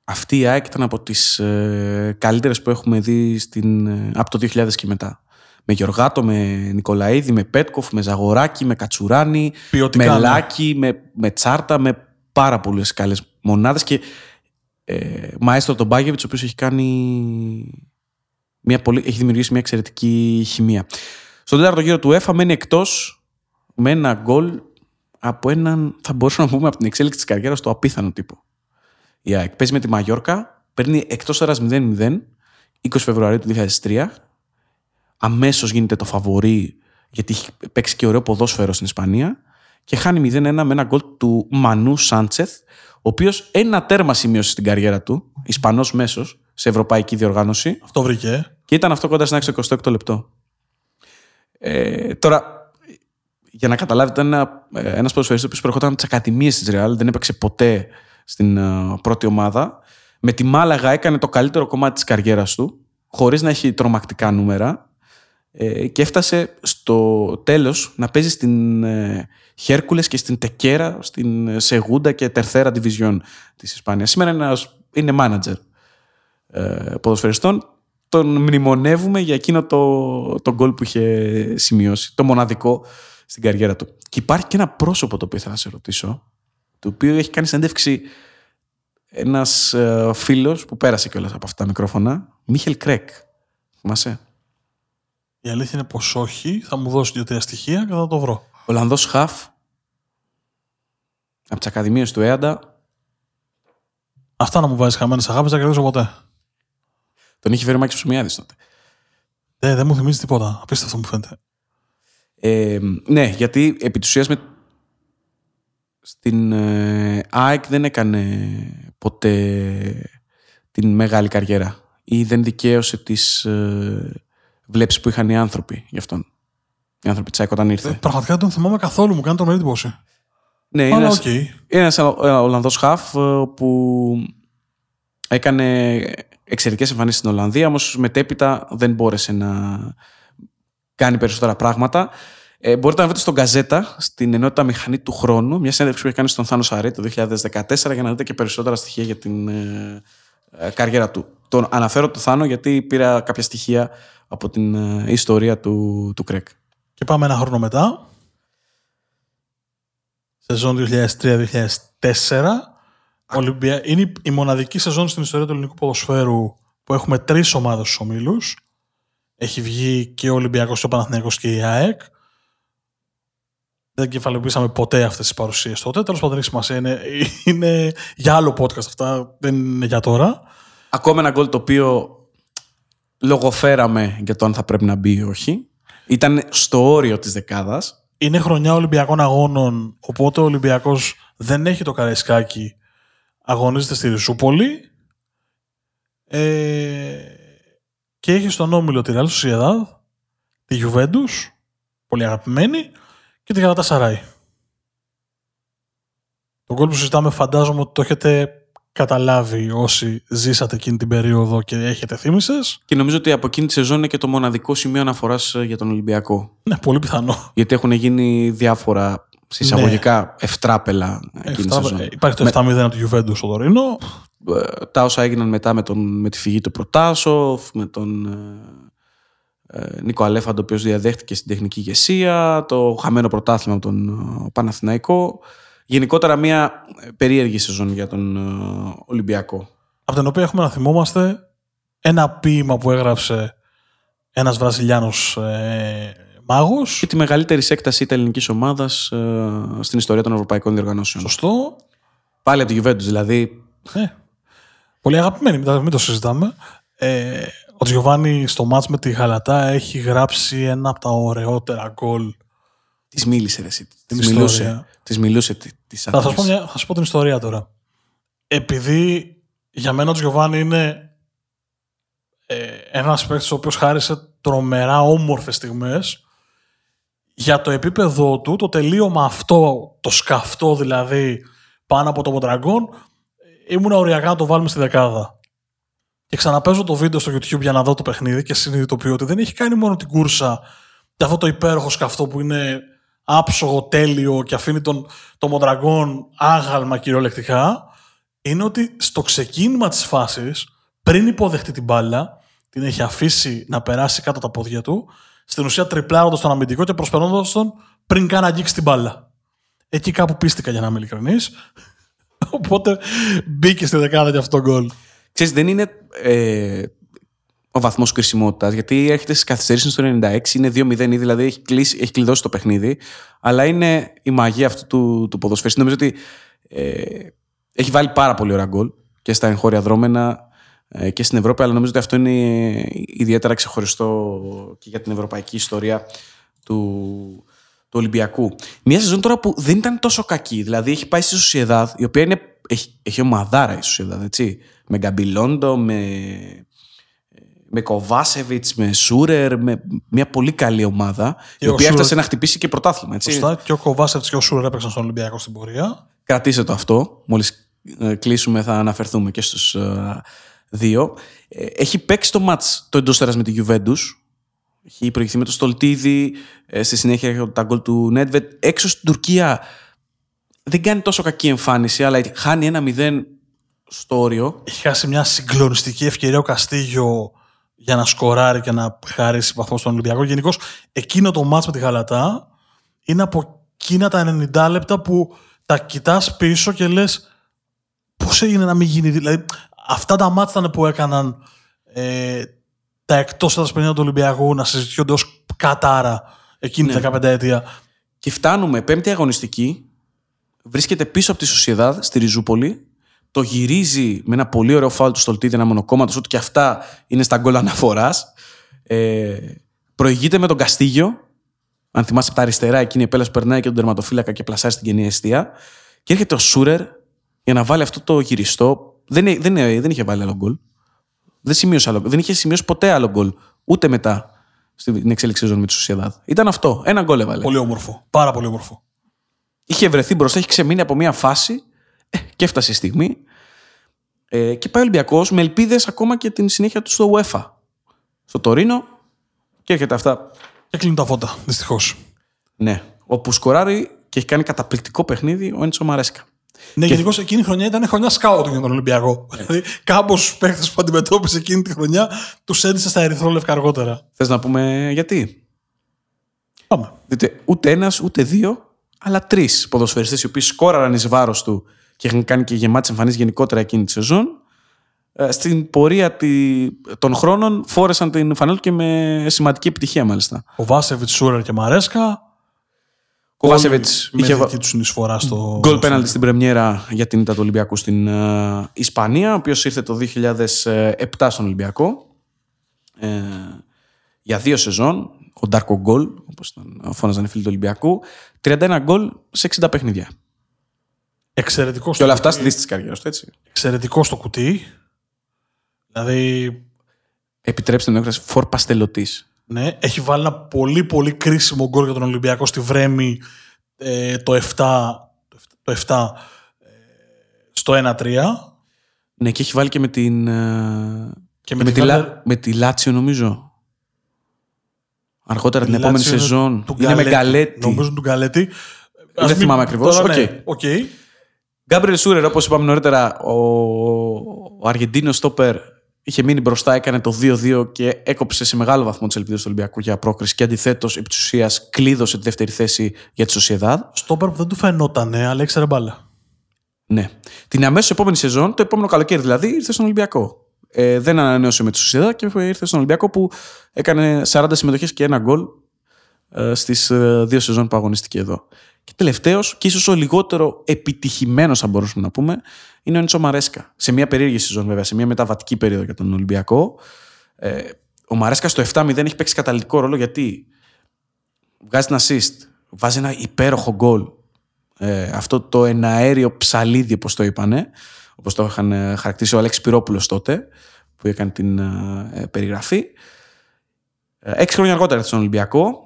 αυτή η ΑΕΚ ήταν από τις ε, καλύτερες που έχουμε δει στην, ε, από το 2000 και μετά. Με Γιωργάτο, με Νικολαίδη, με Πέτκοφ, με Ζαγοράκη, με Κατσουράνη, Ποιοτικά, με ναι. Λάκη, με, με Τσάρτα, με πάρα πολλές καλές μονάδες και ε, μαέστρο τον Μπάγεβιτς, ο οποίος έχει κάνει μια πολύ, έχει δημιουργήσει μια εξαιρετική χημεία. Στον τέταρτο γύρο του ΕΦΑ μένει εκτός με ένα γκολ από έναν, θα μπορούσαμε να πούμε, από την εξέλιξη της καριέρας το απίθανο τύπο. Η ΑΕΚ παίζει με τη Μαγιόρκα, παίρνει εκτός έδρας 0-0, 20 Φεβρουαρίου του 2003. Αμέσως γίνεται το φαβορή, γιατί έχει παίξει και ωραίο ποδόσφαιρο στην Ισπανία και χάνει 0-1 με ένα γκολ του Μανού Σάντσεθ, ο οποίος ένα τέρμα σημείωσε στην καριέρα του, Ισπανός μέσος, σε ευρωπαϊκή διοργάνωση Αυτό βρήκε. ε. και ήταν αυτό κοντά στην 26 λεπτό. Ε, τώρα, για να καταλάβετε, ήταν ένα, ε, ένας ποδοσφαιριστής που προερχόταν από τις ακαδημίες της Ρεάλ, δεν έπαιξε ποτέ στην ε, πρώτη ομάδα. Με τη Μάλαγα έκανε το καλύτερο κομμάτι της καριέρας του, χωρίς να έχει τρομακτικά νούμερα ε, και έφτασε στο τέλος να παίζει στην ε, Χέρκουλες και στην Τεκέρα, στην ε, Σεγούντα και Τερθέρα Division της Ισπανίας. Σήμερα είναι, ένας- είναι manager ε, ποδοσφαιριστών. Τον μνημονεύουμε για εκείνο το, το γκολ που είχε σημειώσει, το μοναδικό στην καριέρα του. Και υπάρχει και ένα πρόσωπο το οποίο ήθελα να σε ρωτήσω, το οποίο έχει κάνει συνέντευξη ένας ε, φίλος που πέρασε κιόλας από αυτά τα μικρόφωνα, Μίχελ Κρέκ. Θυμάσαι; Η αλήθεια είναι πως όχι. Θα μου δώσει δύο-τρία στοιχεία και θα το βρω. Ολλανδός Χαφ, από τις Ακαδημίες του Έαντα, Αυτά να μου βάζεις χαμένες αγάπης, δεν θα κερδίσω ποτέ. τον είχε φέρει ο Μάκης Ψωμιάδης τότε. Ε, δεν μου θυμίζει τίποτα. Απίστευτο μου φαίνεται. Ε, ναι, γιατί επί της ουσίας με... στην ε, ΑΕΚ δεν έκανε ποτέ την μεγάλη καριέρα ή δεν δικαίωσε τις ε, βλέψεις που είχαν οι άνθρωποι γι' αυτόν. Οι άνθρωποι της ΑΕΚ όταν ήρθε. Ε, πραγματικά δεν τον θυμάμαι καθόλου. Μου κάνει τρομερή εντύπωση. ναι, είναι Αλλά ένας, οκ. είναι ένας Ολλα- Ολλανδός χαφ ε, που έκανε εξαιρετικές εμφανίσεις στην Ολλανδία, όμως μετέπειτα δεν μπόρεσε να κάνει περισσότερα πράγματα. Ε, μπορείτε να βρείτε στον Gazzetta, στην ενότητα Μηχανή του Χρόνου, μια συνέντευξη που έχει κάνει στον Θάνο Σαρέ το 2014 για να δείτε και περισσότερα στοιχεία για την ε, ε, καριέρα του. Τον αναφέρω το Θάνο γιατί πήρα κάποια στοιχεία από την ε, ιστορία του, του Κρέκ. Και πάμε ένα χρόνο μετά. Σεζόν 2003-2004. Ολυμπια... Είναι η- η μοναδική σεζόν στην ιστορία του ελληνικού ποδοσφαίρου που έχουμε τρεις ομάδες στους ομίλους. Έχει βγει και ο Ολυμπιακός και ο Παναθηναϊκός και η ΑΕΚ. Δεν κεφαλαιοποιήσαμε ποτέ αυτές τις παρουσίες τότε. Τέλος πάντων δεν έχει σημασία. Είναι, είναι για άλλο podcast αυτά. Δεν είναι για τώρα. Ακόμα ένα γκολ το οποίο λογοφέραμε για το αν θα πρέπει να μπει ή όχι. Ήταν στο όριο της δεκάδας. είναι χρονιά Ολυμπιακών Αγώνων, οπότε ο Ολυμπιακός δεν έχει το Καραϊσκάκι, αγωνίζεται στη Ριζούπολη ε, και έχει στον Όμιλο τη Real Sociedad, τη Juventus, πολύ αγαπημένη, και τη Γαλατά Σαράι. Το γκολ που συζητάμε φαντάζομαι ότι το έχετε καταλάβει όσοι ζήσατε εκείνη την περίοδο και έχετε θύμησες. Και νομίζω ότι από εκείνη τη σεζόν είναι και το μοναδικό σημείο αναφοράς ε, για τον Ολυμπιακό. Ναι, πολύ πιθανό. Γιατί έχουν γίνει διάφορα συσσαγωγικά ευτράπελα εκείνη τη Εφτά- σεζόν. ε, Υπάρχει το 7-0 από τη Juventus στο Τωρίνο. Ε, τα όσα έγιναν μετά με, τον, με τη φυγή του Προτάσοφ, με τον ε, ε, Νίκο Αλέφαντο, ο οποίος διαδέχτηκε στην τεχνική ηγεσία, το χαμένο πρωτάθλημα από τον ε, Παναθηναϊκό. γενικότερα μια περίεργη σεζόν για τον ε, Ολυμπιακό. Από την οποία έχουμε να θυμόμαστε ένα ποίημα που έγραψε ένας Βραζιλιάνος ε, μάγος. Και τη μεγαλύτερη έκταση είτε ελληνικής ομάδας ε, στην ιστορία των ευρωπαϊκών διοργανώσεων. Σωστό. Πάλι από τη Juventus, δηλαδή. Ε, πολύ αγαπημένη, μην το συζητάμε. Ε, ο Τζιοβάνι στο μάτς με τη Γαλατά έχει γράψει ένα από τα ωραιότερα γκολ. Της μίλησε, ρε, εσύ. Την Της ιστορία. μιλούσε. Της μιλούσε τη- της Θα σας, πω άτομης. μια, θα σας πω την ιστορία τώρα. Επειδή για μένα ο Τζιοβάνι είναι ε, ένας παίκτης ο οποίος χάρισε τρομερά όμορφες στιγμές για το επίπεδο του, το τελείωμα αυτό, το σκαυτό δηλαδή πάνω από το Μοντραγκόν, ήμουν οριακά να το βάλουμε στη δεκάδα. Και ξαναπέζω το βίντεο στο YouTube για να δω το παιχνίδι και συνειδητοποιώ ότι δεν έχει κάνει μόνο την κούρσα και αυτό το υπέροχο σκαυτό που είναι άψογο, τέλειο και αφήνει τον, το Μοντραγκόν άγαλμα κυριολεκτικά, είναι ότι στο ξεκίνημα της φάσης, πριν υποδεχτεί την μπάλα, την έχει αφήσει να περάσει κάτω τα πόδια του, στην ουσία τριπλάροντας τον αμυντικό και προσπερνώντας τον πριν καν αγγίξει την μπάλα. Εκεί κάπου πίστηκα για να είμαι ειλικρινής. <laughs> Οπότε μπήκε στη δεκάδα για αυτό το γκολ. Ξέρεις, δεν είναι ε, ο βαθμός κρισιμότητας, γιατί έρχεται στις καθυστερήσεις στο 96, είναι 2-0 ήδη, δηλαδή έχει, κλείσει, έχει κλειδώσει το παιχνίδι. Αλλά είναι η μαγεία αυτού του, του ποδοσφαιριστή. Νομίζω ότι ε, έχει βάλει πάρα πολύ ωραία γκολ και στα εγχώρια δρόμενα ε, και στην Ευρώπη, αλλά νομίζω ότι αυτό είναι ιδιαίτερα ξεχωριστό και για την ευρωπαϊκή ιστορία του, του Ολυμπιακού. Μια σεζόν τώρα που δεν ήταν τόσο κακή. Δηλαδή έχει πάει στη Σοσιεδάδ, η οποία είναι, έχει, έχει ομαδάρα η Σοσιεδάδ, έτσι. Με Γκαμπιλόντο, με, με Κοβάσεβιτς, με Σούρερ, με μια πολύ καλή ομάδα, Και η ο οποία Σούρερ- έφτασε να χτυπήσει και πρωτάθλημα. Έτσι. Σωστά. Και ο Κοβάσευτ και ο Σούρερ έπαιξαν στον Ολυμπιακό στην πορεία. Κρατήστε το αυτό. Μόλις ε, κλείσουμε θα αναφερθούμε και στους ε, δύο. Ε, έχει παίξει το μάτς το εντός τέρας με τη Juventus. Έχει προηγηθεί με το Στολτίδη. Ε, στη συνέχεια έχει τα γκολ του Νέντβετ. Έξω στην Τουρκία δεν κάνει τόσο κακή εμφάνιση, αλλά χάνει ένα 0 στο όριο. Έχει χάσει μια συγκλονιστική ευκαιρία ο Καστίγιο για να σκοράρει και να χαρίσει βαθμό στον Ολυμπιακό. Γενικώς εκείνο το μάτς με τη Γαλατά είναι από εκείνα τα 90 λεπτά που τα κοιτάς πίσω και λες πώς έγινε να μην γίνει. Δηλαδή, αυτά τα μάτς ήταν που έκαναν ε, τα εκτός έδρας παιχνίδια του Ολυμπιακού να συζητιόνται ως κατάρα εκείνη Ναι. τη 15 ετία. Και φτάνουμε πέμπτη αγωνιστική. Βρίσκεται πίσω από τη Σοσιεδάδ στη Ριζούπολη. Το γυρίζει με ένα πολύ ωραίο φάουλ του Στολτίδη, ένα μονοκόμματο, ότι και αυτά είναι στα γκολ αναφοράς. Ε, προηγείται με τον Καστίγιο. Αν θυμάσαι από τα αριστερά, εκείνη η επέλαση που περνάει και τον τερματοφύλακα και πλασάρει στην κενή αιστεία. Και έρχεται ο Σούρερ για να βάλει αυτό το γυριστό. Δεν, δεν, δεν είχε βάλει άλλο γκολ. Δεν, σημείωσε άλλο, δεν είχε σημειώσει ποτέ άλλο γκολ. Ούτε μετά στην εξέλιξη ζωή με τη Σοσιαδάδ. Ήταν αυτό. Ένα γκολ έβαλε. Πολύ όμορφο. Πάρα πολύ όμορφο. Είχε βρεθεί μπροστά, είχε ξεμείνει από μια φάση ε, και έφτασε η στιγμή. Ε, και πάει ο Ολυμπιακός με ελπίδες ακόμα και την συνέχεια του στο UEFA. Στο Τωρίνο και έρχεται αυτά. Και κλείνουν τα φώτα, δυστυχώς. Ναι. Όπου σκοράρει και έχει κάνει καταπληκτικό παιχνίδι ο Έντσο Μαρέσκα. Ναι, γενικώς εκείνη η χρονιά ήταν χρονιά σκάουτινγκ για τον Ολυμπιακό. Δηλαδή, κάπω στου παίχτε που αντιμετώπισε εκείνη τη χρονιά τους έντυσε στα ερυθρόλευκα αργότερα. Θες να πούμε γιατί; Πάμε. Δείτε, ούτε ένας ούτε δύο, αλλά τρεις ποδοσφαιριστές οι οποίοι σκόραραν εις βάρος του και είχαν κάνει και γεμάτες εμφανίσεις γενικότερα εκείνη τη σεζόν. ε, Στην πορεία τη- των χρόνων φόρεσαν την φανέλα και με σημαντική επιτυχία μάλιστα. Ο Βάσεβιτς, Σούρερ και Μαρέσκα. Κοβάσεβιτ με είχε βα- δική τους συνεισφορά στο. γκολ πέναλτι στην Πρεμιέρα για την ήττα του Ολυμπιακού στην ε, Ισπανία, ο οποίος ήρθε το 2007 στον Ολυμπιακό. Ε, για δύο σεζόν. Ο Ντάρκο Γκολ, όπως φώναζαν οι φίλοι του Ολυμπιακού. 31 γκολ σε 60 παιχνίδια. Εξαιρετικό Και στο, όλα αυτά στη κουτί. δύση της καριέρας του, έτσι. Εξαιρετικό στο κουτί. Δηλαδή, Επιτρέψτε την έκφραση φορ παστελωτής. ναι, έχει βάλει ένα πολύ πολύ κρίσιμο γκολ για τον Ολυμπιακό στη Βρέμη ε, το 7, το 7 ε, στο 1-3. Ναι, και έχει βάλει και με την. ε, Και με, με τη, τη Λα- Βέρντερ- με τη Λάτσιο, νομίζω. Αργότερα την Η επόμενη Λάτσιο είναι σεζόν. του Είναι με Γκαλέτη. Νομίζω του Γκαλέτη. Ας μην- θυμάμαι ακριβώς. τώρα, ναι, OK. OK. Γκάμπριελ Σούρερ, όπως είπαμε νωρίτερα, ο, ο Αργεντίνο στόπερ είχε μείνει μπροστά, έκανε το 2-2 και έκοψε σε μεγάλο βαθμό τις ελπίδες του Ολυμπιακού για πρόκριση. Και αντιθέτως, επί της ουσίας, κλείδωσε τη δεύτερη θέση για τη Σοσιαδάδ. Στόπερ που δεν του φαινόταν, αλλά ήξερε μπάλα. Ναι. Την αμέσως επόμενη σεζόν, το επόμενο καλοκαίρι δηλαδή, ήρθε στον Ολυμπιακό. Ε, δεν ανανέωσε με τη Σοσιαδά και ήρθε στον Ολυμπιακό που έκανε 40 συμμετοχές και ένα γκολ ε, στις ε, δύο σεζόν που αγωνίστηκε εδώ. Και τελευταίος, και ίσως ο λιγότερο επιτυχημένος, θα μπορούσαμε να πούμε, είναι ο Νίτσο Μαρέσκα. Σε μια περίεργη σεζόν, βέβαια, σε μια μεταβατική περίοδο για τον Ολυμπιακό. Ε, ο Μαρέσκα στο 7-0 έχει παίξει καταλητικό ρόλο γιατί βγάζει ένα assist, βάζει ένα υπέροχο γκολ. Ε, αυτό το εναέριο ψαλίδι, όπως το είπανε, όπως το είχαν ε, χαρακτήσει ο Αλέξης Πυρόπουλος τότε, που έκανε την ε, περιγραφή. Έξι χρόνια αργότερα στον Ολυμπιακό,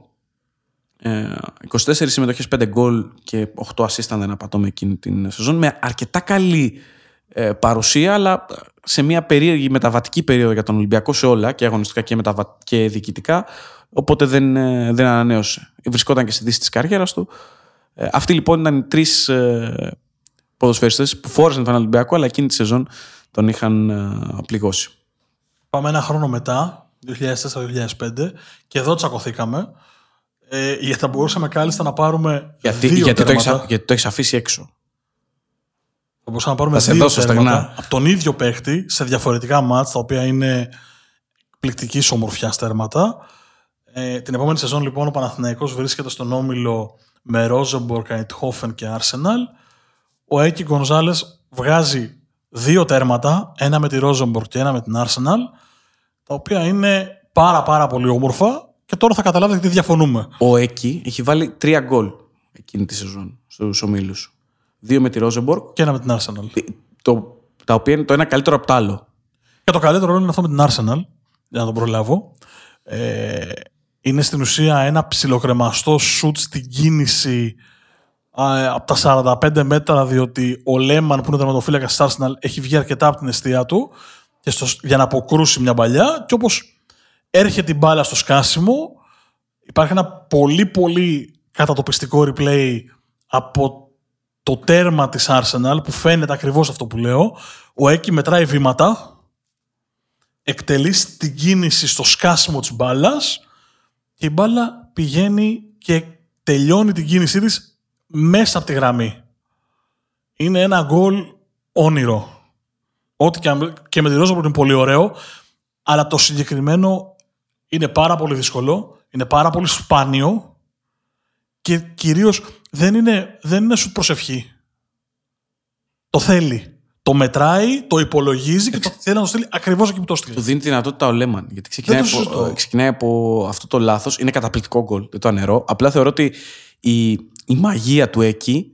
24 ε, συμμετοχές, 5 γκολ και 8 assist αν δεν απατώ με εκείνη την σεζόν με αρκετά καλή ε, παρουσία αλλά σε μια περίεργη μεταβατική περίοδο για τον Ολυμπιακό σε όλα και αγωνιστικά και, μεταβα... και διοικητικά οπότε δεν, ε, δεν ανανέωσε. Βρισκόταν και στη δύση της καριέρας του. αυτοί λοιπόν ήταν οι τρεις ποδοσφαιριστές που φόρεσαν τον Ολυμπιακό αλλά εκείνη τη σεζόν τον είχαν πληγώσει. Πάμε ένα χρόνο μετά, 2004-2005 και εδώ τσακωθήκαμε ε, γιατί θα μπορούσαμε κάλλιστα να πάρουμε γιατί, δύο γιατί, το έχεις, γιατί το έχεις αφήσει έξω. Θα μπορούσαμε να πάρουμε δύο τέρματα από τον ίδιο παίχτη σε διαφορετικά μάτς, τα οποία είναι πληκτική ομορφιά τέρματα. Ε, την επόμενη σεζόν λοιπόν ο Παναθηναϊκός βρίσκεται στον όμιλο με Ρόζεμπορκ, Αιτχόφεν και Άρσεναλ. Ο Έκη Γκονζάλες βγάζει δύο τέρματα, ένα με τη Ρόζεμπορκ και ένα με την Άρσεναλ, τα οποία είναι πάρα πάρα πολύ όμορφα και τώρα θα καταλάβετε τι διαφωνούμε. Ο Έκη έχει βάλει τρία γκολ εκείνη τη σεζόν στους ομίλους. Δύο με τη Ρόζεμπορκ. Και ένα με την Arsenal. Το, τα οποία είναι το ένα καλύτερο από το άλλο. Και το καλύτερο είναι αυτό με την Arsenal, για να τον προλάβω. Ε, είναι στην ουσία ένα ψιλοκρεμαστό σουτ στην κίνηση από τα 45 μέτρα, διότι ο Λέμαν που είναι τερματοφύλακας της Arsenal έχει βγει αρκετά από την αιστεία του και στο, για να αποκρούσει μια παλιά. Και όπως έρχεται η μπάλα στο σκάσιμο, υπάρχει ένα πολύ πολύ κατατοπιστικό replay από το τέρμα της Arsenal που φαίνεται ακριβώς αυτό που λέω. Ο Έκη μετράει βήματα, εκτελεί την κίνηση στο σκάσιμο της μπάλας και η μπάλα πηγαίνει και τελειώνει την κίνησή της μέσα από τη γραμμή. Είναι ένα γκολ όνειρο. Ό,τι και με τη Ρόζα που είναι πολύ ωραίο, αλλά το συγκεκριμένο είναι πάρα πολύ δύσκολο, είναι πάρα πολύ σπάνιο και κυρίως δεν είναι, δεν είναι σου προσευχή. Το θέλει. Το μετράει, το υπολογίζει και το θέλει να το στείλει ακριβώς εκεί που το στείλει. Του δίνει τη δυνατότητα ο Λέμαν. Γιατί ξεκινάει, από, ξεκινάει από αυτό το λάθος. Είναι καταπληκτικό γκολ. Δεν το ανερώ. Απλά θεωρώ ότι η, η μαγεία του εκεί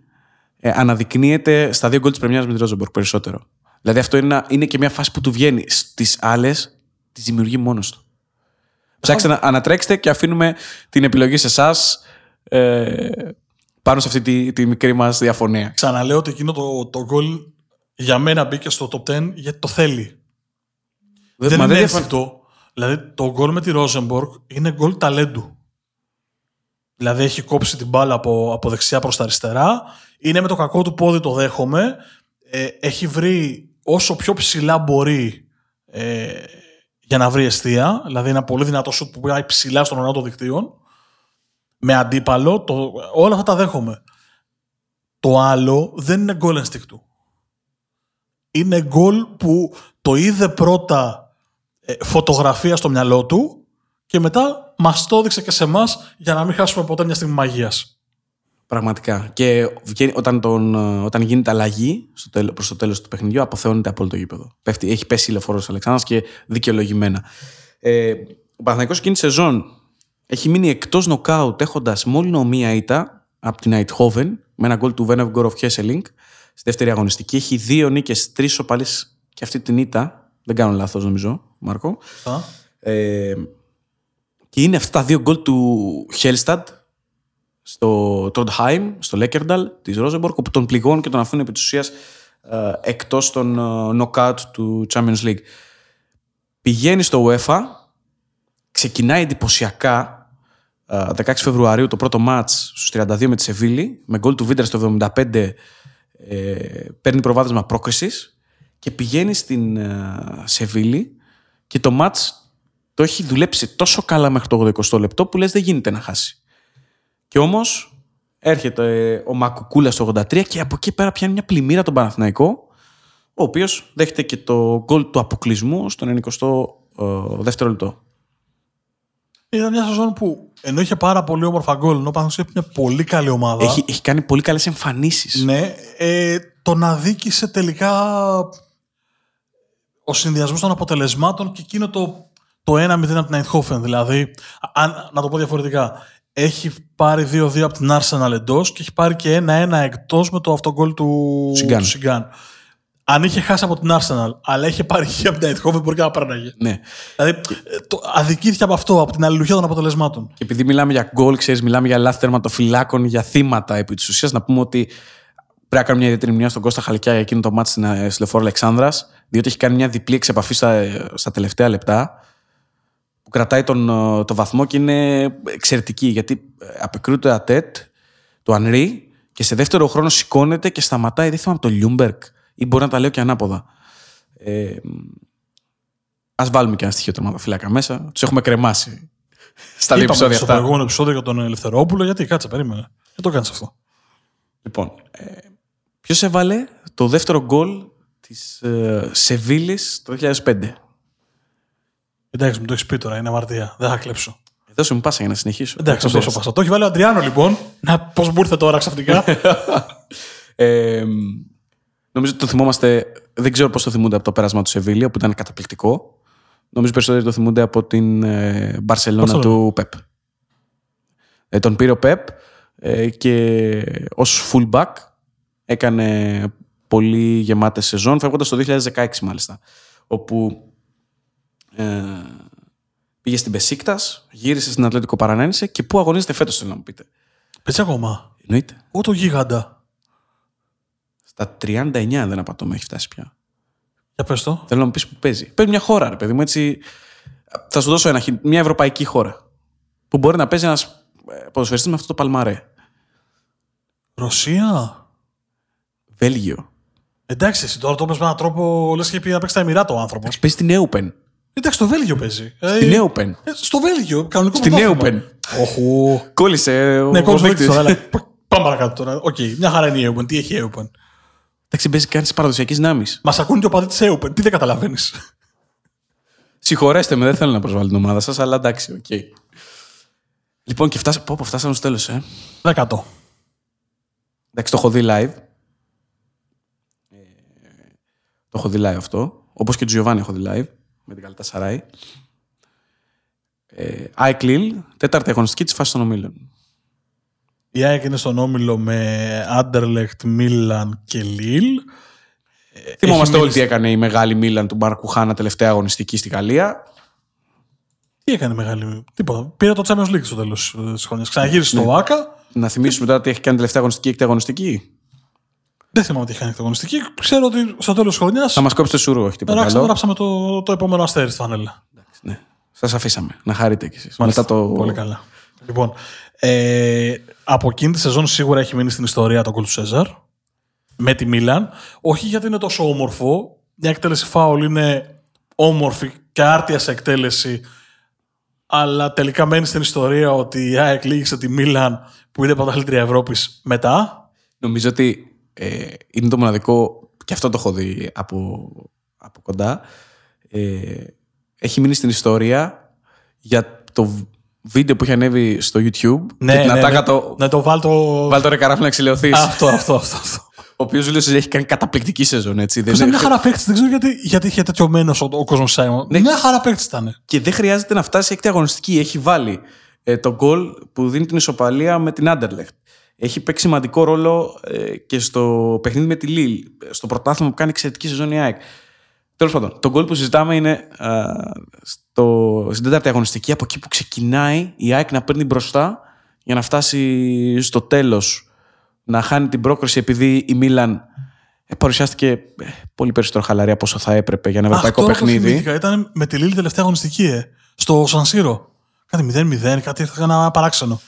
ε, αναδεικνύεται στα δύο γκολ της Πρεμιέρας με τη Ρόζεμπορκ περισσότερο. Δηλαδή αυτό είναι, είναι και μια φάση που του βγαίνει. Στις άλλες τι δημιουργεί μόνος του. Ψάξτε να ανατρέξτε και αφήνουμε την επιλογή σε εσάς ε, πάνω σε αυτή τη, τη μικρή μας διαφωνία. Ξαναλέω ότι εκείνο το, το γκολ για μένα μπήκε στο top 10 γιατί το θέλει. Δεν, δεν είναι έφτακτο. Δηλαδή το γκολ με τη Ρόζεμπορκ είναι γκολ ταλέντου. Δηλαδή έχει κόψει την μπάλα από, από δεξιά προς τα αριστερά. Είναι με το κακό του πόδι το δέχομαι. Ε, έχει βρει όσο πιο ψηλά μπορεί ε, για να βρει αιστεία. Δηλαδή ένα πολύ δυνατό σουτ που πάει ψηλά στον ουρανό των δικτύων. Με αντίπαλο. Το, όλα αυτά τα δέχομαι. Το άλλο δεν είναι γκολ του. Είναι γκολ που το είδε πρώτα ε, φωτογραφία στο μυαλό του και μετά μας το έδειξε και σε εμάς για να μην χάσουμε ποτέ μια στιγμή μαγείας. Πραγματικά. Και όταν, τον, όταν γίνεται αλλαγή προς το τέλος του παιχνιδιού, αποθεώνεται από όλο το γήπεδο. Πέφτει, έχει πέσει η λεωφόρος Αλεξάνδρας και δικαιολογημένα. Ε, ο Παναθηναϊκός εκείνη τη σεζόν έχει μείνει εκτός νοκάουτ έχοντας μόνο μία ήττα από την Αιτχόβεν με ένα γκολ του Βένευ Γκοροφ Χέσελινγκ στη δεύτερη αγωνιστική. Έχει δύο νίκες, τρεις οπαλεί και αυτή την ήττα. Δεν κάνω λάθος, νομίζω, Μάρκο. Ε, και είναι αυτά τα δύο γκολ του Χέλσταντ στο Τροντχάιμ, στο Λέκερνταλ της Ρόζεμπορκ, όπου τον πληγώνουν και τον αφήνουν επί της ουσίας ε, εκτός των νοκάουτ του Champions League. Πηγαίνει στο UEFA, ξεκινάει εντυπωσιακά 16 ε, Φεβρουαρίου το πρώτο μάτς στους 32 με τη Σεβίλη, με γκολ του Βίντερ στο 75 ε, παίρνει προβάδισμα πρόκρισης και πηγαίνει στην ε, Σεβίλη και το μάτς το έχει δουλέψει τόσο καλά μέχρι το 80 λεπτό που λες δεν γίνεται να χάσει. Και όμως έρχεται ε, ο Μακουκούλας στο 83 και από εκεί πέρα πιάνει μια πλημμύρα τον Παναθηναϊκό ο οποίος δέχεται και το γκολ του αποκλεισμού στο 92 δεύτερο λεπτό. Ήταν μια σεζόν που ενώ είχε πάρα πολύ όμορφα γκολ, ενώ πάνω έχει μια πολύ καλή ομάδα. Έχει, έχει κάνει πολύ καλές εμφανίσεις. Ναι, ε, τον αδίκησε τελικά ο συνδυασμός των αποτελεσμάτων και εκείνο το, το 1-0 από την Eindhoven. Δηλαδή, αν, να το πω διαφορετικά, έχει πάρει 2-2 από την Arsenal εντός και έχει πάρει και 1-1 εκτός με το αυτογκολ του Σιγκάν. Αν είχε χάσει από την Arsenal, αλλά είχε πάρει και από την Eindhoven, μπορεί και να πέρναγε. Ναι. Δηλαδή, το, αδικήθηκε από αυτό, από την αλληλουχία των αποτελεσμάτων. Και επειδή μιλάμε για γκολ, ξέρεις, μιλάμε για λάθη τερματοφυλάκων, για θύματα επί της ουσίας, να πούμε ότι Πρέπει να κάνουμε μια ιδιαίτερη μνεία στον Κώστα Χαλκιά για εκείνο το ματς στην ε, Λεωφόρο Αλεξάνδρας, διότι έχει κάνει μια διπλή εξεπαφή στα, στα τελευταία λεπτά που κρατάει τον, ε, το βαθμό και είναι εξαιρετική γιατί ε, αποκρούει το τετ α τετ του Ανρί και σε δεύτερο χρόνο σηκώνεται και σταματάει δεν από το Λιούνγκμπεργκ ή μπορεί να τα λέω και ανάποδα. Ε, Ας βάλουμε και ένα στοιχείο τερματοφύλακα μέσα. Τους έχουμε κρεμάσει στα δύο επεισόδια αυτά. Στο προηγούμενο επεισόδιο για τον Ελευθερόπουλο, γιατί κάτσε, περίμενε. Δεν το κάνεις αυτό. Λοιπόν, ε, Ποιος έβαλε το δεύτερο γκολ της ε, Σεβίλης το 2005. Εντάξει, μου το έχεις πει τώρα, είναι αμαρτία. Δεν θα κλέψω. Δώσε μου πάσα για να συνεχίσω. Εντάξει, θα δώσω πάσα. Το έχει βάλει ο Αντριάνο λοιπόν. Να, πώς μου ήρθε τώρα ξαφνικά. <laughs> ε, νομίζω ότι το θυμόμαστε, δεν ξέρω πώς το θυμούνται από το πέρασμα του Σεβίλια που ήταν καταπληκτικό. Νομίζω περισσότεροι το θυμούνται από την ε, Μπαρσελόνα του Πεπ. Ε, τον πήρε ο Πεπ ε, και ως fullback έκανε πολύ γεμάτε σεζόν, φεύγοντας το 2016 μάλιστα, όπου ε, πήγες στην Πεσίκτα, γύρισες στην Ατλέτικο Παρανένισε και πού αγωνίζεται φέτος, θέλω να μου πείτε. Παίζει ακόμα. Εννοείται. Ό, το γίγαντα. Στα 39 δεν απατώμε, έχει φτάσει πια. Για πες το. Θέλω να μου πεις που παίζει. Παίζει μια χώρα, ρε παιδί μου, έτσι. Θα σου δώσω ένα, μια ευρωπαϊκή χώρα. Που μπορεί να παίζει ένας ε, ποδοσφαιριστής με αυτό το παλμαρέ. Ρωσία. Βέλγιο. Εντάξει, εσύ τώρα το πες με έναν τρόπο λες και πει να παίξει τα Εμιράτα ο άνθρωπος. Παίζει στην Έουπεν. Εντάξει, στο Βέλγιο παίζει. Στην ε, Έουπεν. Ε, στο Βέλγιο, κανονικό Στην Έουπεν. Οχου. Κόλλησε ο Ναι, κόλλησε τώρα. Πάμε παρακάτω τώρα. Οκ, μια χαρά είναι η Έουπεν. Τι έχει η Έουπεν. Εντάξει, παίζει κάτι της παραδοσιακής δυνάμεις. Μας ακούν και οπαδοί της Έουπεν. Τι δεν καταλαβαίνεις. Συγχωρέστε με, δεν θέλω να προσβάλλω την ομάδα σας, αλλά εντάξει, OK. Okay. Λοιπόν, και φτάσα, πω, πω, φτάσαμε στο τέλος, ε. Δεκατό. Εντάξει, το έχω δει live. Το έχω δει live αυτό. Όπως και του Τζιοβάνι έχω δει live. Με την Γαλατασαράι. Ε, ΑΕΚ Λίλ, τέταρτη αγωνιστική της φάσης των ομίλων. Η ΑΕΚ είναι στον όμιλο με Άντερλεχτ, Μίλαν και Λίλ. Θυμόμαστε όλοι τι έκανε η μεγάλη Μίλαν του Μπάρκου Χάνα τελευταία αγωνιστική στη Γαλλία. Τι έκανε η μεγάλη. Τίποτα. Πήρε το Champions League στο τέλος της χρονιάς. Ξαναγύρισε στο ΒΑΚΑ. Ναι. Να θυμίσουμε τώρα τι έχει κάνει τελευταία αγωνιστική και αγωνιστική. Δεν θυμάμαι τι είχαν εκταγωνιστική. Ξέρω ότι στο τέλος της χρονιάς. Θα μας κόψει το σουρού, όχι τίποτα. Γράψαμε, γράψαμε το, το επόμενο αστέρι στη φανέλα. Ναι. Σας αφήσαμε. Να χαρείτε κι εσείς. Μετά το. Πολύ καλά. Λοιπόν, ε, από εκείνη τη σεζόν σίγουρα έχει μείνει στην ιστορία το γκολ του Σέζαρ. Με τη Μίλαν. Όχι γιατί είναι τόσο όμορφο. Μια εκτέλεση φάουλ είναι όμορφη και άρτια σε εκτέλεση. Αλλά τελικά μένει στην ιστορία ότι η ΑΕΚ λύγησε τη Μίλαν που είναι πρωταθλήτρια Ευρώπης μετά. Νομίζω ότι ε, είναι το μοναδικό, και αυτό το έχω δει από, από κοντά, ε, έχει μείνει στην ιστορία για το βίντεο που είχε ανέβει στο YouTube. Ναι, και την ναι, ναι, το, ναι, το βάλ το... Βάλ το ρε καράφι να ξυλαιωθείς. Αυτό, αυτό, αυτό. αυτό. Ο οποίος Ζούλιο έχει κάνει καταπληκτική σεζόν. Έτσι. Δεν είναι μια χαρά παίκτης. Δεν ξέρω γιατί, γιατί είχε τέτοιο μένος ο, ο κόσμος Σάιμον. Ναι. Μια χαρά παίκτης ήταν. Και δεν χρειάζεται να φτάσει έκτη αγωνιστική. Έχει βάλει ε, το γκολ που δίνει την ισοπαλία με την Άντερλεχτ έχει παίξει σημαντικό ρόλο ε, και στο παιχνίδι με τη Λίλ, στο πρωτάθλημα που κάνει εξαιρετική σεζόν η ΑΕΚ. Τέλος πάντων, το γκολ που συζητάμε είναι α, στο, στην τέταρτη αγωνιστική, από εκεί που ξεκινάει η ΑΕΚ να παίρνει μπροστά για να φτάσει στο τέλος να χάνει την πρόκριση επειδή η Μίλαν ε, παρουσιάστηκε ε, πολύ περισσότερο χαλαρή από όσο θα έπρεπε για ένα ευρωπαϊκό Αχ, παιχνίδι. Το ήταν με τη Λίλ τελευταία αγωνιστική, ε, στο Σανσίρο. Κάτι 0-0, κάτι ένα παράξενο.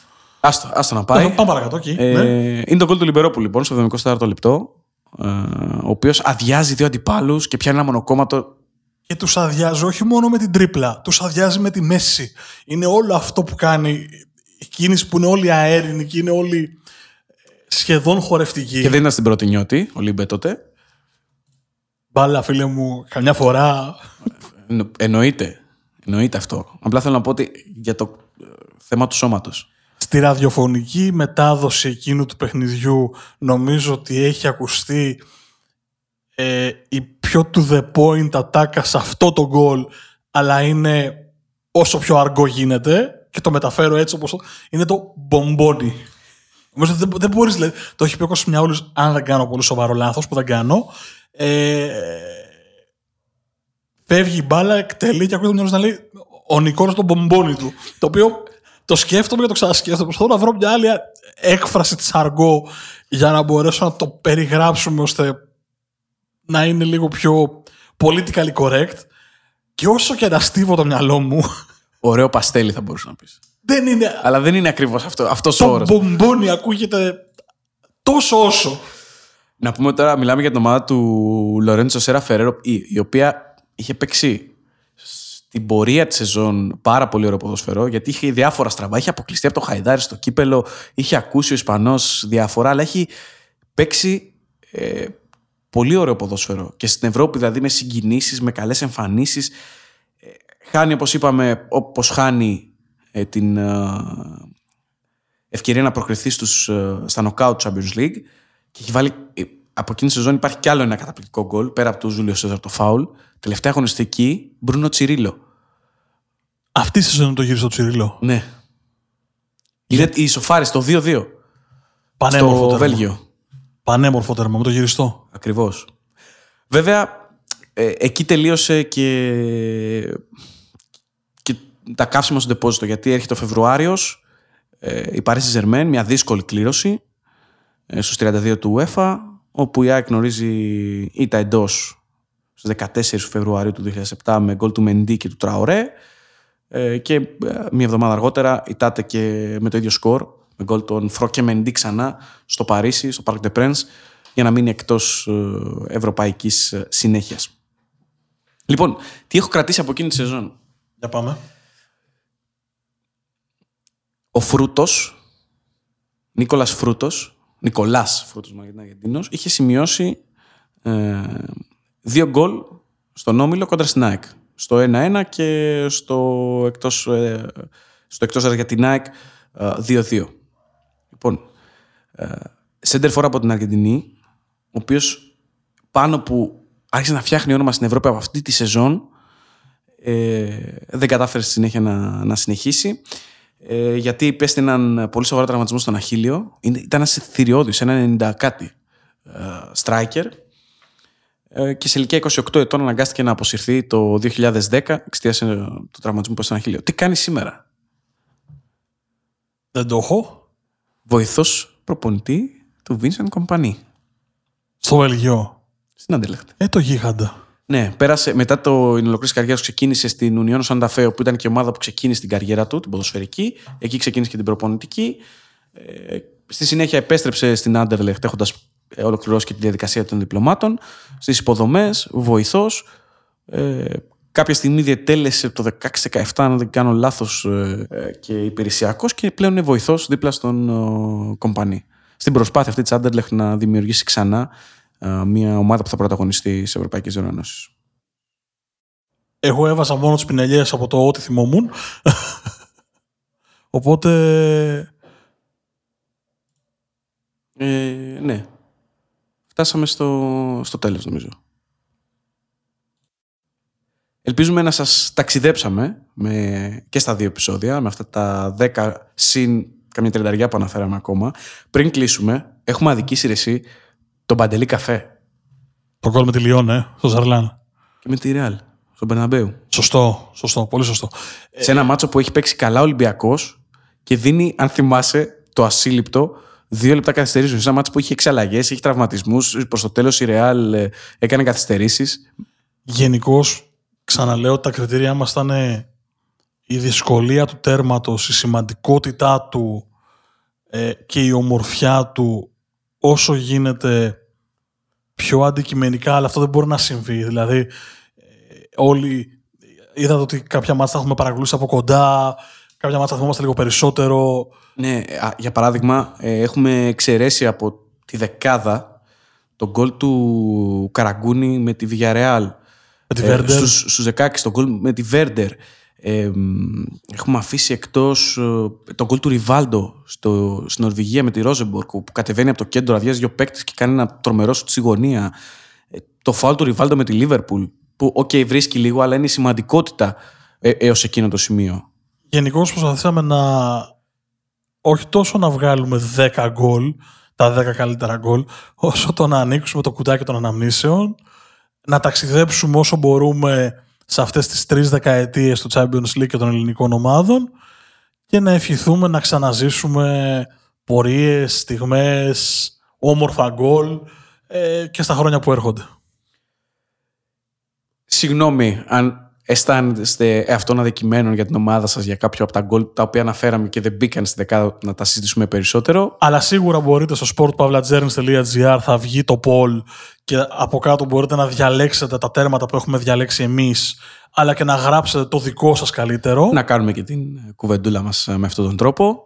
Άστο, άστο να πάει. Πάμε παρακάτω. Okay. Ε, ναι. Είναι το γκολ του Λιμπερόπουλου λοιπόν στο 74ο λεπτό. Ε, ο οποίος αδειάζει δύο αντιπάλους και πιάνει ένα μονοκόμματο και τους αδειάζει όχι μόνο με την τρίπλα, τους αδειάζει με τη μέση. Είναι όλο αυτό που κάνει η κίνηση που είναι όλη αέρινη και είναι όλη σχεδόν χορευτική. Και δεν ήταν στην πρώτη νιότη, ο Λίμπε τότε. Μπάλα, φίλε μου, καμιά φορά. Εννο- Εννοείται. Εννοείται αυτό. Απλά θέλω να πω ότι για το ε, θέμα του σώματος. Στη ραδιοφωνική μετάδοση εκείνου του παιχνιδιού νομίζω ότι έχει ακουστεί ε, η πιο to the point ατάκα σε αυτό το γκολ αλλά είναι όσο πιο αργό γίνεται και το μεταφέρω έτσι όπως το- είναι το μπομπόνι. Νομίζω ότι δεν, δεν μπορείς, δηλαδή, το έχει πει ο Κώστας Μιαούλης, αν δεν κάνω πολύ σοβαρό λάθος που δεν κάνω. Ε, φεύγει η μπάλα, εκτελεί και ακούει τον Μιαούλης να λέει ο Νικόλας το μπομπόνι του. Το οποίο το σκέφτομαι και το ξανασκέφτομαι. Προσπαθώ να βρω μια άλλη έκφραση της αργό για να μπορέσω να το περιγράψουμε ώστε να είναι λίγο πιο politically correct. Και όσο και να στίβω το μυαλό μου, Ωραίο παστέλι θα μπορούσα να πεις. δεν είναι. Αλλά δεν είναι ακριβώς αυτό, αυτός ο Το όρος. μπομπόνι ακούγεται τόσο όσο. Να πούμε τώρα, μιλάμε για την ομάδα του Λορέντσο Σέρα Φεραίρο, η, η οποία είχε παίξει στην πορεία της σεζόν πάρα πολύ ωραίο ποδοσφαιρό, γιατί είχε διάφορα στραβά. Είχε αποκλειστεί από το Χαϊδάρι στο κύπελο, είχε ακούσει ο Ισπανός διαφορά, αλλά έχει παίξει ε, πολύ ωραίο ποδοσφαιρό. Και στην Ευρώπη, δηλαδή, με συγκινήσεις, με καλές εμφανίσεις. Ε, χάνει, όπως είπαμε, όπως χάνει ε, την ε, ευκαιρία να προκριθεί στους, ε, στα Knockout Champions League και έχει βάλει. ε, Από εκείνη τη σεζόν υπάρχει κι άλλο ένα καταπληκτικό γκολ πέρα από του Ζούλιο Σέζαρ το φάουλ. Τελευταία αγωνιστική, Μπρούνο Τσιρίλο. Αυτή η σεζόν το γύρισε στο Τσιρίλο. Ναι. Είναι η ισοφάρη στο 2-2 Πανέμορφο στο τέρμα. Βέλγιο. Πανέμορφο τέρμα με το γυριστό. Ακριβώς. Βέβαια, ε, εκεί τελείωσε και, και τα καύσιμα στο ντεπόζιτο γιατί έρχεται ο Φεβρουάριος. Ε, η Παρίσι Ζερμέν, μια δύσκολη κλήρωση ε, στους 32 του UEFA, όπου η ΑΕΚ γνωρίζει ήττα εντός στις 14 Φεβρουαρίου του 2007 με γκολ του Μεντί και του Τραωρέ ε, και ε, μια εβδομάδα αργότερα ητάται και με το ίδιο σκορ με γκολ των Φρό και Μεντί ξανά στο Παρίσι, στο Parc des Princes για να μείνει εκτός ε, ευρωπαϊκής ε, συνέχειας. Λοιπόν, τι έχω κρατήσει από εκείνη τη σεζόν; Για πάμε. Ο Φρούτος, Νίκολας Φρούτος, Νικολάς Φρούτος μάλλον γιατί είναι Αργεντίνος, είχε σημειώσει ε, δύο γκολ στον Όμιλο κόντρα στην ΑΕΚ. Στο 1-1 και στο εκτός, ε, στο εκτός έδρας για την ΑΕΚ ε, 2-2. Λοιπόν, ε, σέντερ φορά από την Αργεντινή, ο οποίος πάνω που άρχισε να φτιάχνει όνομα στην Ευρώπη από αυτή τη σεζόν, ε, δεν κατάφερε στη συνέχεια να, να συνεχίσει. Ε, γιατί υπέστη έναν πολύ σοβαρό τραυματισμό στον Αχίλιο. Είναι- Ήταν ένας θηριώδης, ένα 90 κάτι ε, striker. Ε, και σε ηλικία 28 ετών αναγκάστηκε να αποσυρθεί το 2010 εξαιτίας ε, του τραυματισμού που στον Αχίλιο. Τι κάνει σήμερα, Δεν το έχω. Βοηθός προπονητή του Vincent Company Στο Βελγιό. στην Αντελέχτη. Ε, το γίγαντα. Ναι, πέρασε μετά το η ολοκλήρωση καριέρας ξεκίνησε στην Union Santa Fe, που ήταν και η ομάδα που ξεκίνησε την καριέρα του, την ποδοσφαιρική. Εκεί ξεκίνησε και την προπονητική. Ε, στη συνέχεια επέστρεψε στην Anderlecht έχοντας ολοκληρώσει και τη διαδικασία των διπλωμάτων. Στις υποδομές, βοηθός. Ε, κάποια στιγμή διετέλεσε το 16-17, αν δεν κάνω λάθος, ε, ε, και υπηρεσιακός και πλέον είναι βοηθός δίπλα στον ε, Κομπανί. Στην προσπάθεια αυτή της Anderlecht να δημιουργήσει ξανά ε, μια ομάδα που θα πρωταγωνιστεί σε ευρωπαϊκές διοργανώσεις. Εγώ έβαζα μόνο τις πινελιές από το ό,τι θυμόμουν. <laughs> Οπότε Ε, ναι. Φτάσαμε στο, στο τέλος νομίζω. Ελπίζουμε να σας ταξιδέψαμε με, και στα δύο επεισόδια, με αυτά τα 10 συν καμιά τριανταριά που αναφέραμε ακόμα. Πριν κλείσουμε, έχουμε αδικήσει ρε εσύ τον Παντελή Καφέ το κόλ με τη Λιόν, ε, στο Ζαρλάν. και με τη Ρεάλ, στον Περναμπέου. Σωστό, σωστό, πολύ σωστό. σε ένα μάτσο που έχει παίξει καλά ο Ολυμπιακός και δίνει, αν θυμάσαι, το ασύλληπτο δύο λεπτά καθυστερήσεων. Σε ένα μάτσο που είχε εξαλλαγές, είχε τραυματισμούς. Προς το τέλος η Ρεάλ ε, έκανε καθυστερήσεις. Γενικώς, ξαναλέω, ότι τα κριτήριά μας ήταν ε, η δυσκολία του τέρματος, η σημαντικότητά του ε, και η ομορφιά του όσο γίνεται πιο αντικειμενικά, αλλά αυτό δεν μπορεί να συμβεί. Δηλαδή, ε, όλοι είδατε ότι κάποια μάτια θα έχουμε παρακολουθήσει από κοντά, κάποια μάτια θα θυμόμαστε λίγο περισσότερο. Ναι, για παράδειγμα, ε, έχουμε εξαιρέσει από τη δεκάδα τον γκολ του Καραγκούνη με τη Villarreal. Με τη Βέρντερ. Στους, στους 16, τον γκολ με τη Βέρντερ. Ε, έχουμε αφήσει εκτός ε, τον γκολ του Ριβάλντο στο, στην Νορβηγία με τη Ρόζεμπορκ που κατεβαίνει από το κέντρο, αδειάζει δύο παίκτες και κάνει ένα τρομερό σου στη γωνία. Ε, το φάουλ του Ριβάλντο με τη Λίβερπουλ που okay, βρίσκει λίγο αλλά είναι η σημαντικότητα ε, έως εκείνο το σημείο. Γενικώς προσπαθήσαμε να όχι τόσο να βγάλουμε 10 γκολ, τα 10 καλύτερα γκολ, όσο το να ανοίξουμε το κουτάκι των αναμνήσεων, να ταξιδέψουμε όσο μπορούμε σε αυτές τις τρεις δεκαετίες του Champions League και των ελληνικών ομάδων και να ευχηθούμε να ξαναζήσουμε πορείες, στιγμές, όμορφα γκολ ε, και στα χρόνια που έρχονται. Συγγνώμη αν αισθάνεστε αυτόν αδικημένο για την ομάδα σας για κάποιο από τα γκολ τα οποία αναφέραμε και δεν μπήκαν στην δεκάδα να τα συζητήσουμε περισσότερο; Αλλά σίγουρα μπορείτε στο sportpavlagerns.gr θα βγει το poll και από κάτω μπορείτε να διαλέξετε τα τέρματα που έχουμε διαλέξει εμείς, αλλά και να γράψετε το δικό σας καλύτερο. Να κάνουμε και την κουβεντούλα μας με αυτόν τον τρόπο.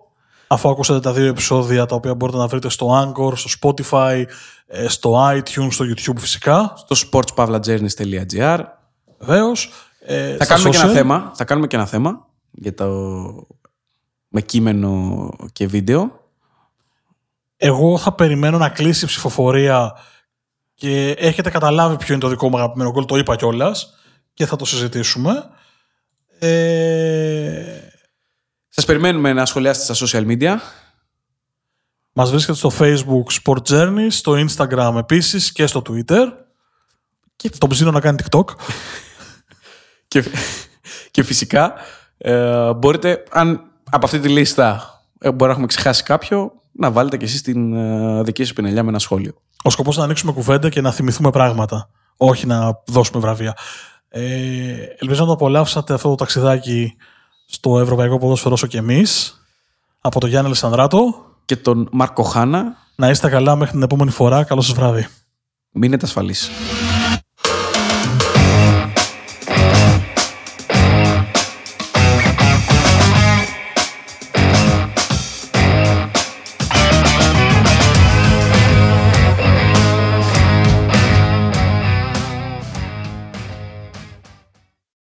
Αφού ακούσατε τα δύο επεισόδια τα οποία μπορείτε να βρείτε στο Anchor, στο Spotify, ε, στο iTunes, στο YouTube φυσικά. Στο sportspavlagernis.gr Βεβαίως. Ε, θα, κάνουμε και ένα θέμα, θα κάνουμε και ένα θέμα για το... με κείμενο και βίντεο. Εγώ θα περιμένω να κλείσει η ψηφοφορία και έχετε καταλάβει ποιο είναι το δικό μου αγαπημένο γκολ, το είπα κιόλας και θα το συζητήσουμε. Ε... Σας περιμένουμε να σχολιάσετε στα social media. Μας βρίσκεται στο Facebook Sport Journey, στο Instagram επίσης και στο Twitter. Και τον ψήνω να κάνει TikTok. Και, και φυσικά ε, μπορείτε, αν από αυτή τη λίστα ε, μπορεί να έχουμε ξεχάσει κάποιο, να βάλετε και εσείς την ε, δική σας πινελιά με ένα σχόλιο. Ο σκοπός είναι να ανοίξουμε κουβέντα και να θυμηθούμε πράγματα, όχι να δώσουμε βραβεία. Ε, ελπίζω να το απολαύσατε αυτό το ταξιδάκι στο Ευρωπαϊκό Ποδόσφαιρο όσο και εμείς. Από τον Γιάννη Λεσανδράτο. Και τον Μάρκο Χάνα. Να είστε καλά μέχρι την επόμενη φορά. Καλό σας βράδυ. Μείνετε ασφαλείς.